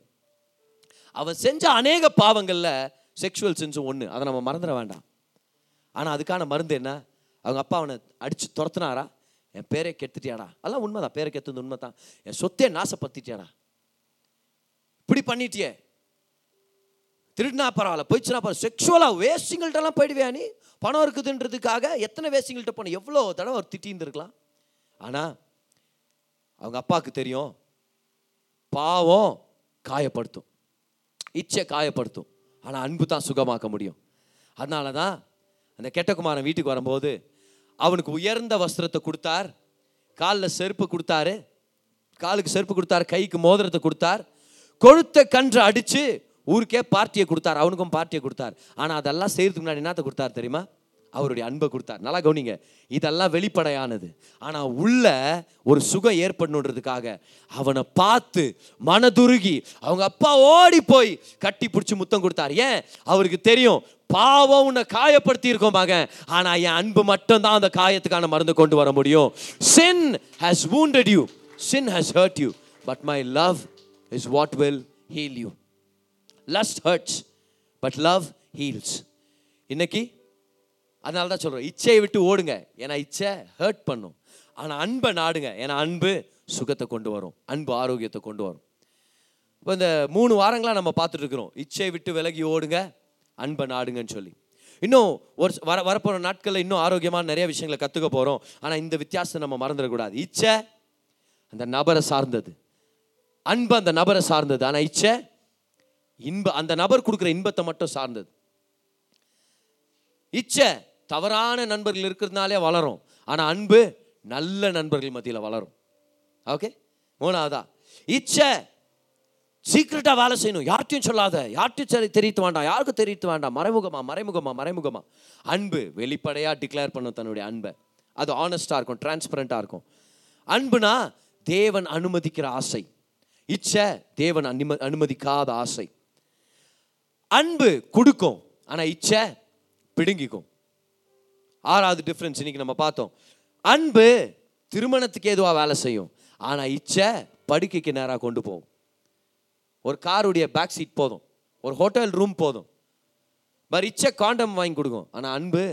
அவன் செஞ்ச அநேக பாவங்களில் செக்ஷுவல் சின்ஸும் ஒன்று அதை நம்ம மறந்துட வேண்டாம். ஆனால் அதுக்கான மருந்து என்ன? அவங்க அப்பா அவனை அடித்து துரத்துனாரா? என் பேரை கெடுத்துட்டியாடா? அதெல்லாம் உண்மைதான். பேரை கெத்துது உண்மைதான். என் சொத்தே நாசப்படுத்திட்டியாடா? இப்படி பண்ணிட்டியே. திருடினா பரவாயில்ல போயிடுச்சுனா பரவாயில்ல செக்ஷுவலாக வேஸ்டிங்கள்ட்டெல்லாம் போயிடுவேன் நீ? பணம் இருக்குதுன்றதுக்காக எத்தனை வேஸ்டிங்கள்ட்ட போன? எவ்வளோ தடவை அவர் திட்டிருந்துருக்கலாம். ஆனால் அவங்க அப்பாவுக்கு தெரியும் பாவம் காயப்படுத்தும். இச்சை காயப்படுத்தும். ஆனால் அன்பு தான் சுகமாக்க முடியும். அதனால தான் அந்த கெட்டகுமாரன் வீட்டுக்கு வரும்போது அவனுக்கு உயர்ந்த வஸ்திரத்தை கொடுத்தார் காலில் செருப்பு கொடுத்தாரு காலுக்கு செருப்பு கொடுத்தார் கைக்கு மோதிரத்தை கொடுத்தார் கொழுத்த கன்று அடித்து ஊருக்கே பார்ட்டியை கொடுத்தார் அவனுக்கும் பார்ட்டியை கொடுத்தார். ஆனால் அதெல்லாம் செய்யறதுக்கு முன்னாடி என்னத்தை கொடுத்தார் தெரியுமா? அவருடைய அன்பை கொடுத்தார். நல்லா கவனிங்க. இதெல்லாம் வெளிப்படையானது. ஆனால் உள்ள ஒரு சுகம் ஏற்படணுன்றதுக்காக அவனை பார்த்து மனதுருகி அவங்க அப்பா ஓடி போய் கட்டி பிடிச்சி முத்தம் கொடுத்தார். ஏன்? அவருக்கு தெரியும் பாவம் உன்னை காயப்படுத்தி இருக்கோம் மகன். ஆனால் என் அன்பு மட்டும்தான் அந்த காயத்துக்கான மருந்து கொண்டு வர முடியும். Sin has wounded you sin has hurt you but my love is what will heal you lust hurts but love heals இன்னைக்கு அதனால தான் சொல்கிறோம் இச்சையை விட்டு ஓடுங்க. ஏன்னா இச்சை ஹர்ட் பண்ணும். ஆனால் அன்பை நாடுங்க. ஏன்னா அன்பு சுகத்தை கொண்டு வரும். அன்பு ஆரோக்கியத்தை கொண்டு வரும். இப்போ இந்த மூணு வாரங்களாக நம்ம பார்த்துட்ருக்குறோம் இச்சையை விட்டு விலகி ஓடுங்க அன்பை நாடுங்கன்னு சொல்லி. இன்னும் ஒரு வர வரப்போகிற நாட்களில் இன்னும் ஆரோக்கியமான நிறைய விஷயங்களை கற்றுக்க போகிறோம் ஆனால் இந்த வித்தியாசத்தை நம்ம மறந்துடக்கூடாது. இச்சை அந்த நபரை சார்ந்தது. அன்பு அந்த நபரை சார்ந்தது. ஆனால் இச்சை இன்ப அந்த நபர் கொடுக்குற இன்பத்தை மட்டும் சார்ந்தது. இச்சை தவறான நண்பர்கள் இருக்கிறதுனாலே வளரும். ஆனால் அன்பு நல்ல நண்பர்கள் மத்தியில் வளரும். ஓகே மூணாவதா இச்சை சீக்கிரட்டாக வேலை செய்யணும். யார்ட்டையும் சொல்லாத. யார்ட்டையும் சரி தெரிவித்து வேண்டாம். யாருக்கும் தெரிவித்து வேண்டாம். மறைமுகமா மறைமுகமா மறைமுகமா. அன்பு வெளிப்படையாக டிக்ளேர் பண்ணும் தன்னுடைய அன்பை. அது ஆனஸ்டாக இருக்கும் டிரான்ஸ்பரண்ட்டாக இருக்கும். அன்புனா தேவன் அனுமதிக்கிற ஆசை. இச்சை தேவன் அனும அனுமதிக்காத ஆசை. அன்பு கொடுக்கும் ஆனால் இச்சை பிடுங்கிக்கும். ஆறாவது டிஃப்ரென்ஸ் இன்னைக்கு நம்ம பார்த்தோம். அன்பு திருமணத்துக்கு ஏதுவாக வேலை செய்யும் ஆனால் இச்சை படுக்கைக்கு நேராக கொண்டு போகும். ஒரு காருடைய பேக் சீட் போதும் ஒரு ஹோட்டல் ரூம் போதும். பட் இச்சை காண்டம் வாங்கி கொடுக்கும் ஆனால் அன்பு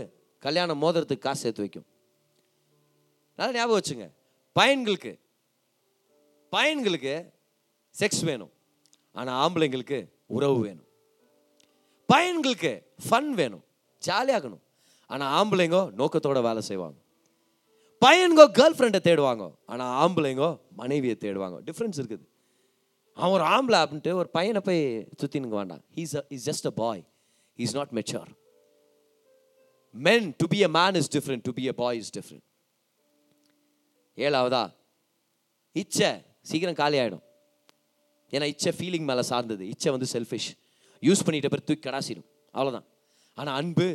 கல்யாணம் மோதிரத்துக்கு காசு சேர்த்து வைக்கும். நல்லா ஞாபகம் வச்சுங்க. பையன்களுக்கு பையன்களுக்கு செக்ஸ் வேணும் ஆனால் ஆம்பளைங்களுக்கு உறவு வேணும். பையன்களுக்கு ஃபன் வேணும். ஜாலியாகணும் ஆனால் ஆம்பளைங்கோ நோக்கத்தோட வேலை செய்வாங்க. பையன்கோ கேர்ள் ஃப்ரெண்டை தேடுவாங்க ஆனால் ஆம்பளைங்கோ மனைவியை தேடுவாங்க. டிஃப்ரென்ஸ் இருக்குது. அவன் ஒரு ஆம்பளை அப்படின்ட்டு ஒரு பையனை போய் சுற்றினுங்க வேண்டாம். He's is just a boy is not mature men to be a man is different to be a boy is different ஏழாவதா? இச்சை சீக்கிரம் காலி ஆகிடும் ஏன்னா இச்சை ஃபீலிங் மேலே சார்ந்தது. இச்சை வந்து செல்ஃபிஷ் யூஸ் பண்ணிட்ட பிறகு தூக்கி கடாசிடும். அவ்வளோதான் ஆனால் அன்பு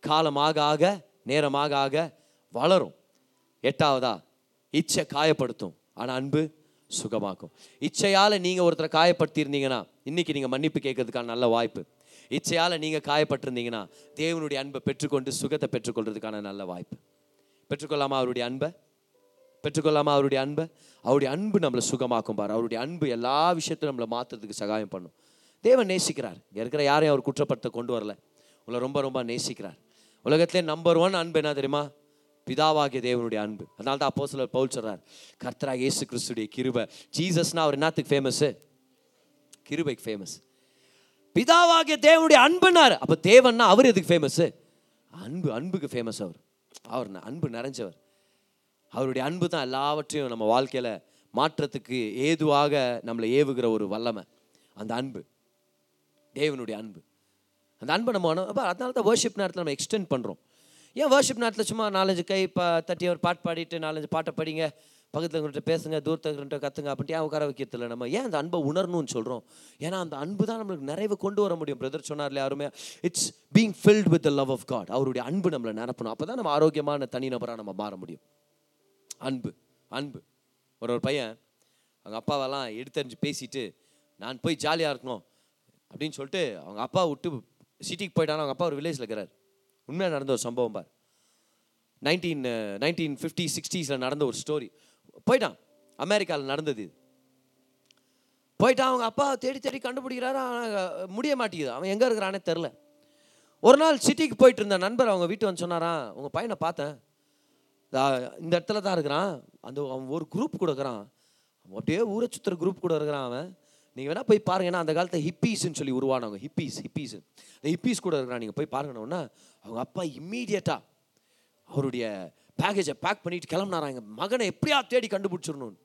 காலமாக ஆக நேரமாக ஆக வளரும். எட்டாவதா? இச்சை காயப்படுத்தும். ஆனால் அன்பு சுகமாக்கும். இச்சையால் நீங்கள் ஒருத்தரை காயப்படுத்தியிருந்தீங்கன்னா இன்றைக்கி நீங்கள் மன்னிப்பு கேட்கறதுக்கான நல்ல வாய்ப்பு. இச்சையால் நீங்கள் காயப்பட்டிருந்தீங்கன்னா தேவனுடைய அன்பை பெற்றுக்கொண்டு சுகத்தை பெற்றுக்கொள்றதுக்கான நல்ல வாய்ப்பு. பெற்றுக்கொள்ளாமா அவருடைய அன்பை? பெற்றுக்கொள்ளாமா அவருடைய அன்பை? அவருடைய அன்பு நம்மளை சுகமாக்கும் பாரு. அவருடைய அன்பு எல்லா விஷயத்தையும் நம்மளை மாற்றுறதுக்கு சகாயம் பண்ணும். தேவன் நேசிக்கிறார். இங்கே இருக்கிற யாரையும் அவர் குற்றப்படுத்த கொண்டு வரல. உங்களை ரொம்ப ரொம்ப நேசிக்கிறார். உலகத்திலே நம்பர் ஒன் அன்பு என்ன தெரியுமா? பிதாவாகிய தேவனுடைய அன்பு. அதனால தான் அப்போ சிலர் பவுல் சொல்கிறார் கர்த்தரா இயேசு கிறிஸ்துடைய கிருபை. ஜீசஸ்னா அவர் என்னத்துக்கு ஃபேமஸ்ஸு கிருபைக்கு ஃபேமஸ் பிதாவாகிய தேவனுடைய அன்புனார் அப்போ தேவன்னா அவர் எதுக்கு ஃபேமஸ்ஸு அன்பு அன்புக்கு ஃபேமஸ் அவர். அவர் அன்பு நிறைஞ்சவர். அவருடைய அன்பு தான் எல்லாவற்றையும் நம்ம வாழ்க்கையில் மாற்றத்துக்கு ஏதுவாக நம்மளை ஏவுகிற ஒரு வல்லமை. அந்த அன்பு. தேவனுடைய அன்பு. அந்த அன்பை நம்ம உண- அதனால தான் வேர்ஷிப் நேரத்தில் நம்ம எக்ஸ்டெண்ட் பண்ணுறோம் ஏன் வேர்ஷிப் நேரத்தில் சும்மா நாலஞ்சு கை பா தட்டி ஒரு பாட்டு பாடிட்டு நாலஞ்சு பாட்டை படிங்க பக்கத்தில் இருக்கிற பேசுங்க தூரத்தில் கற்றுங்க கத்துங்க அப்படின்ட்டு ஏன் உட்கார வைக்கிறதுல நம்ம? ஏன் அந்த அன்பை உணரணும்னு சொல்கிறோம் ஏன்னா அந்த அன்பு தான் நம்மளுக்கு நிறைவு கொண்டு வர முடியும். பிரதர் சொன்னார்ல யாருமே it's being filled with the love of God அவருடைய அன்பு நம்மளை நினப்பணும் அப்போ தான் நம்ம ஆரோக்கியமான தனிநபராக நம்ம மாற முடியும். அன்பு அன்பு. ஒரு ஒரு பையன் அவங்க அப்பாவெல்லாம் எடுத்தறிஞ்சு பேசிட்டு நான் போய் ஜாலியாக இருக்கணும். அப்படின்னு சொல்லிட்டு அவங்க அப்பா விட்டு சிட்டிக்கு போயிட்டாலும் அவங்க அப்பா ஒரு வில்லேஜில் இருக்கிறார். உண்மையாக நடந்த ஒரு சம்பவம் பார். நைன்டீன் நைன்டீன் ஃபிஃப்டி சிக்ஸ்டீஸில் நடந்த ஒரு ஸ்டோரி போயிட்டான். அமெரிக்காவில் நடந்தது இது. போயிட்டான் அவங்க அப்பா தேடி தேடி கண்டுபிடிக்கிறாரு? முடிய மாட்டேங்குது. அவன் எங்கே இருக்கிறானே தெரில ஒரு நாள் சிட்டிக்கு போயிட்டு இருந்த நண்பர் அவங்க வீட்டு வந்து சொன்னாரான் உங்கள் பையனை பார்த்தேன். இந்த இடத்துல தான் இருக்கிறான். அந்த அவன் ஒரு குரூப் கூட இருக்கிறான். அவன் அப்படியே ஊரை சுற்றுற குரூப் கூட இருக்கிறான் அவன். நீங்கள் வேணால் போய் பாருங்க. ஏன்னா அந்த காலத்தில் ஹிப்பீஸ்ன்னு சொல்லி உருவானவங்க. ஹிப்பீஸ் ஹிப்பீஸ் இந்த ஹிப்பீஸ் கூட இருக்கிறான் நீங்கள் போய் பாருங்கன்னா அவங்க அப்பா இம்மீடியட்டாக அவருடைய பேக்கேஜை பேக் பண்ணிட்டு கிளம்புனாராங்க மகனை எப்படியா தேடி கண்டுபிடிச்சிடணும்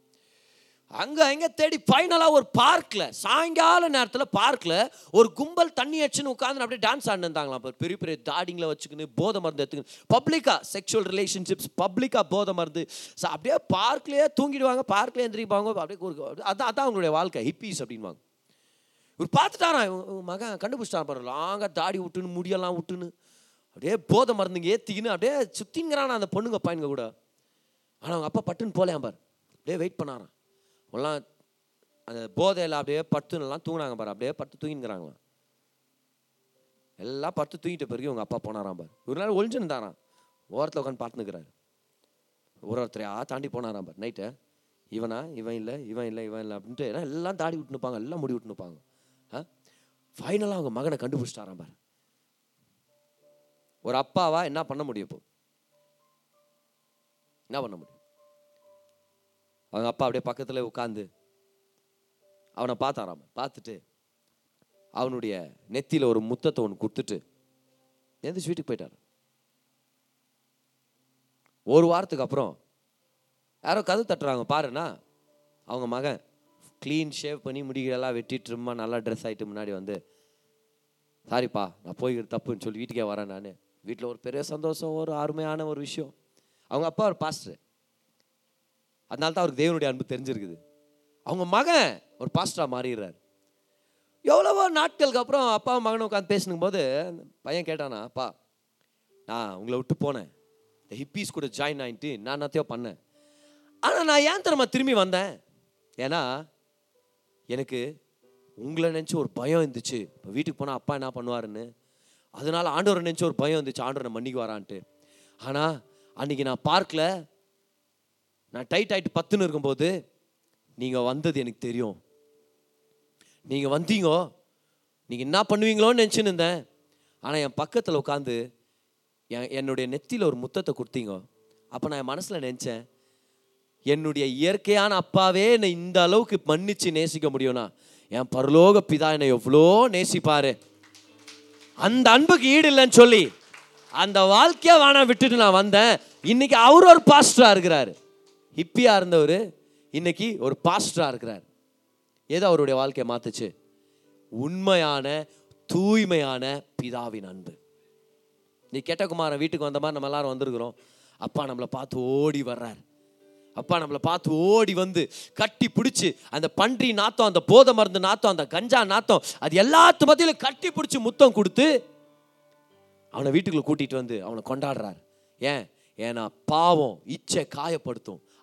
அங்கே அங்கே தேடி ஃபைனலாக ஒரு பார்க்கில் சாயங்கால நேரத்தில் பார்க்கில் ஒரு கும்பல் தண்ணி அடிச்சுன்னு உட்காந்து அப்படியே டான்ஸ் ஆடினு இருந்தாங்களாம் பாரு. பெரிய பெரிய தாடிங்களை வச்சுக்கின்னு போதை மருந்து எடுத்துக்கணும் பப்ளிக்கா செக்ஷுவல் ரிலேஷன்ஷிப்ஸ் பப்ளிக்கா போதை மருந்து. ஸோ அப்படியே பார்க்லேயே தூங்கிடுவாங்க பார்க்லேயே எந்திரிப்பாங்க அப்படியே ஒரு அதான் அதான் அவங்களுடைய வாழ்க்கை ஹிப்பீஸ் அப்படின்வாங்க இவர் பார்த்துட்டாரான் மகன் கண்டுபிடிச்சிட்டான் பாரு லாங்காக தாடி விட்டுன்னு முடியெல்லாம் விட்டுன்னு. அப்படியே போதை மருந்துங்க ஏற்றிக்கின்னு அப்படியே சுத்திங்கிறான் அந்த பொண்ணுங்க பையனுங்க கூட. ஆனால் அவங்க அப்பா பட்டுன்னு போலையாம் பாரு. அப்படியே வெயிட் பண்ணாரான் எல்லாம் அந்த போதையில் அப்படியே படுத்துன்னெல்லாம் தூங்கினாங்க பாரு. அப்படியே படுத்து தூங்கிங்கிறாங்களாம் எல்லாம் படுத்து தூங்கிட்ட பிறகு உங்கள் அப்பா போனாராம் பாரு. ஒரு நாள் ஒளிஞ்சுருந்தாராம். ஓரத்தில் உட்காந்து பார்த்துனுக்குறாரு ஒரு ஒருத்தரையா தாண்டி போனாராம் பாரு. நைட்டு இவனா? இவன் இல்லை இவன் இல்லை இவன் இல்லை அப்படின்ட்டு ஏன்னா எல்லாம் தாடி விட்டுனுப்பாங்க எல்லாம் முடி விட்டுனுப்பாங்க ஆ? ஃபைனலாக அவங்க மகனை கண்டுபிடிச்சிட்டாராம் பாரு. ஒரு அப்பாவா என்ன பண்ண முடியும் இப்போ? என்ன பண்ண முடியும்? அவங்க அப்பா அப்படியே பக்கத்தில் உட்காந்து அவனை பார்த்தாராம் பார்த்துட்டு அவனுடைய நெத்தியில் ஒரு முத்தத்தை ஒன்று கொடுத்துட்டு எந்திரிச்சு வீட்டுக்கு போயிட்டார். ஒரு வாரத்துக்கு அப்புறம் யாரோ கதவு தட்டுறாங்க பாருன்னா அவங்க மகன் க்ளீன் ஷேவ் பண்ணி முடிகளெல்லாம் வெட்டிட்டு ரொம்ப நல்லா ட்ரெஸ் ஆகிட்டு முன்னாடி வந்து சாரிப்பா நான் போய்கிற தப்புன்னு சொல்லி வீட்டுக்கே வரேன் நான். வீட்டில் ஒரு பெரிய சந்தோஷம் ஒரு அருமையான ஒரு விஷயம். அவங்க அப்பா ஒரு பாஸ்டர் அதனால தான் அவருக்கு தேவனுடைய அன்பு தெரிஞ்சிருக்குது. அவங்க மகன் ஒரு பாஸ்டராக மாறிடுறாரு. எவ்வளவோ நாட்களுக்கு அப்புறம் அப்பா மகனும் உட்காந்து பேசணும் போது பையன் கேட்டானா அப்பா நான் உங்களை விட்டு போனேன். இந்த ஹிப்பீஸ் கூட ஜாயின் ஆகிட்டு நான் என்னத்தையோ பண்ணேன். ஆனால் நான் ஏன் தெரியுமா திரும்பி வந்தேன்? ஏன்னா எனக்கு உங்களை நினச்சி ஒரு பயம் இருந்துச்சு. இப்போ வீட்டுக்கு போனால் அப்பா என்ன பண்ணுவாருன்னு. அதனால ஆண்டவரை நினச்சி ஒரு பயம் இருந்துச்சு. ஆண்டவரை மன்னிக்கு வரான்ட்டு. ஆனால் அன்னைக்கு நான் பார்க்கில். நான் டைட் ஆகிட்டு பத்துன்னு இருக்கும்போது நீங்கள் வந்தது எனக்கு தெரியும். நீங்கள் வந்தீங்கோ நீங்கள் என்ன பண்ணுவீங்களோன்னு நினச்சின்னு இருந்தேன். ஆனால் என் பக்கத்தில் உட்காந்து என் என்னுடைய நெத்தியில் ஒரு முத்தத்தை கொடுத்தீங்க. அப்போ நான் என் மனசில் நினச்சேன் என்னுடைய இயற்கையான அப்பாவே என்னை இந்த அளவுக்கு மன்னிச்சு நேசிக்க முடியும்னா என் பரலோக பிதா என்னை எவ்வளோ நேசிப்பார். அந்த அன்புக்கு ஈடு இல்லைன்னு சொல்லி அந்த வாழ்க்கையை வேணாம் விட்டுட்டு நான் வந்தேன். இன்னைக்கு அவர் ஒரு பாஸ்டராக இருக்கிறாரு. ஹிப்பியாக இருந்தவர் இன்னைக்கு ஒரு பாஸ்டராக இருக்கிறார். ஏதோ அவருடைய வாழ்க்கையை மாற்றுச்சு உண்மையான தூய்மையான பிதாவின் அன்பு. நீ கெட்டகுமாரன் வீட்டுக்கு வந்த மாதிரி நம்ம எல்லாரும் வந்திருக்கிறோம். அப்பா நம்மளை பார்த்து ஓடி வர்றார். அப்பா நம்மளை பார்த்து ஓடி வந்து கட்டி பிடிச்சி அந்த பன்றி நாத்தம் அந்த போதை மருந்து நாத்தம் அந்த கஞ்சா நாத்தம் அது எல்லாத்து மத்தியிலும் கட்டி பிடிச்சி முத்தம் கொடுத்து அவனை வீட்டுக்குள்ளே கூட்டிகிட்டு வந்து அவனை கொண்டாடுறார். ஏன்? ஏன்னா பாவம் இச்சை காயப்படுத்தும்.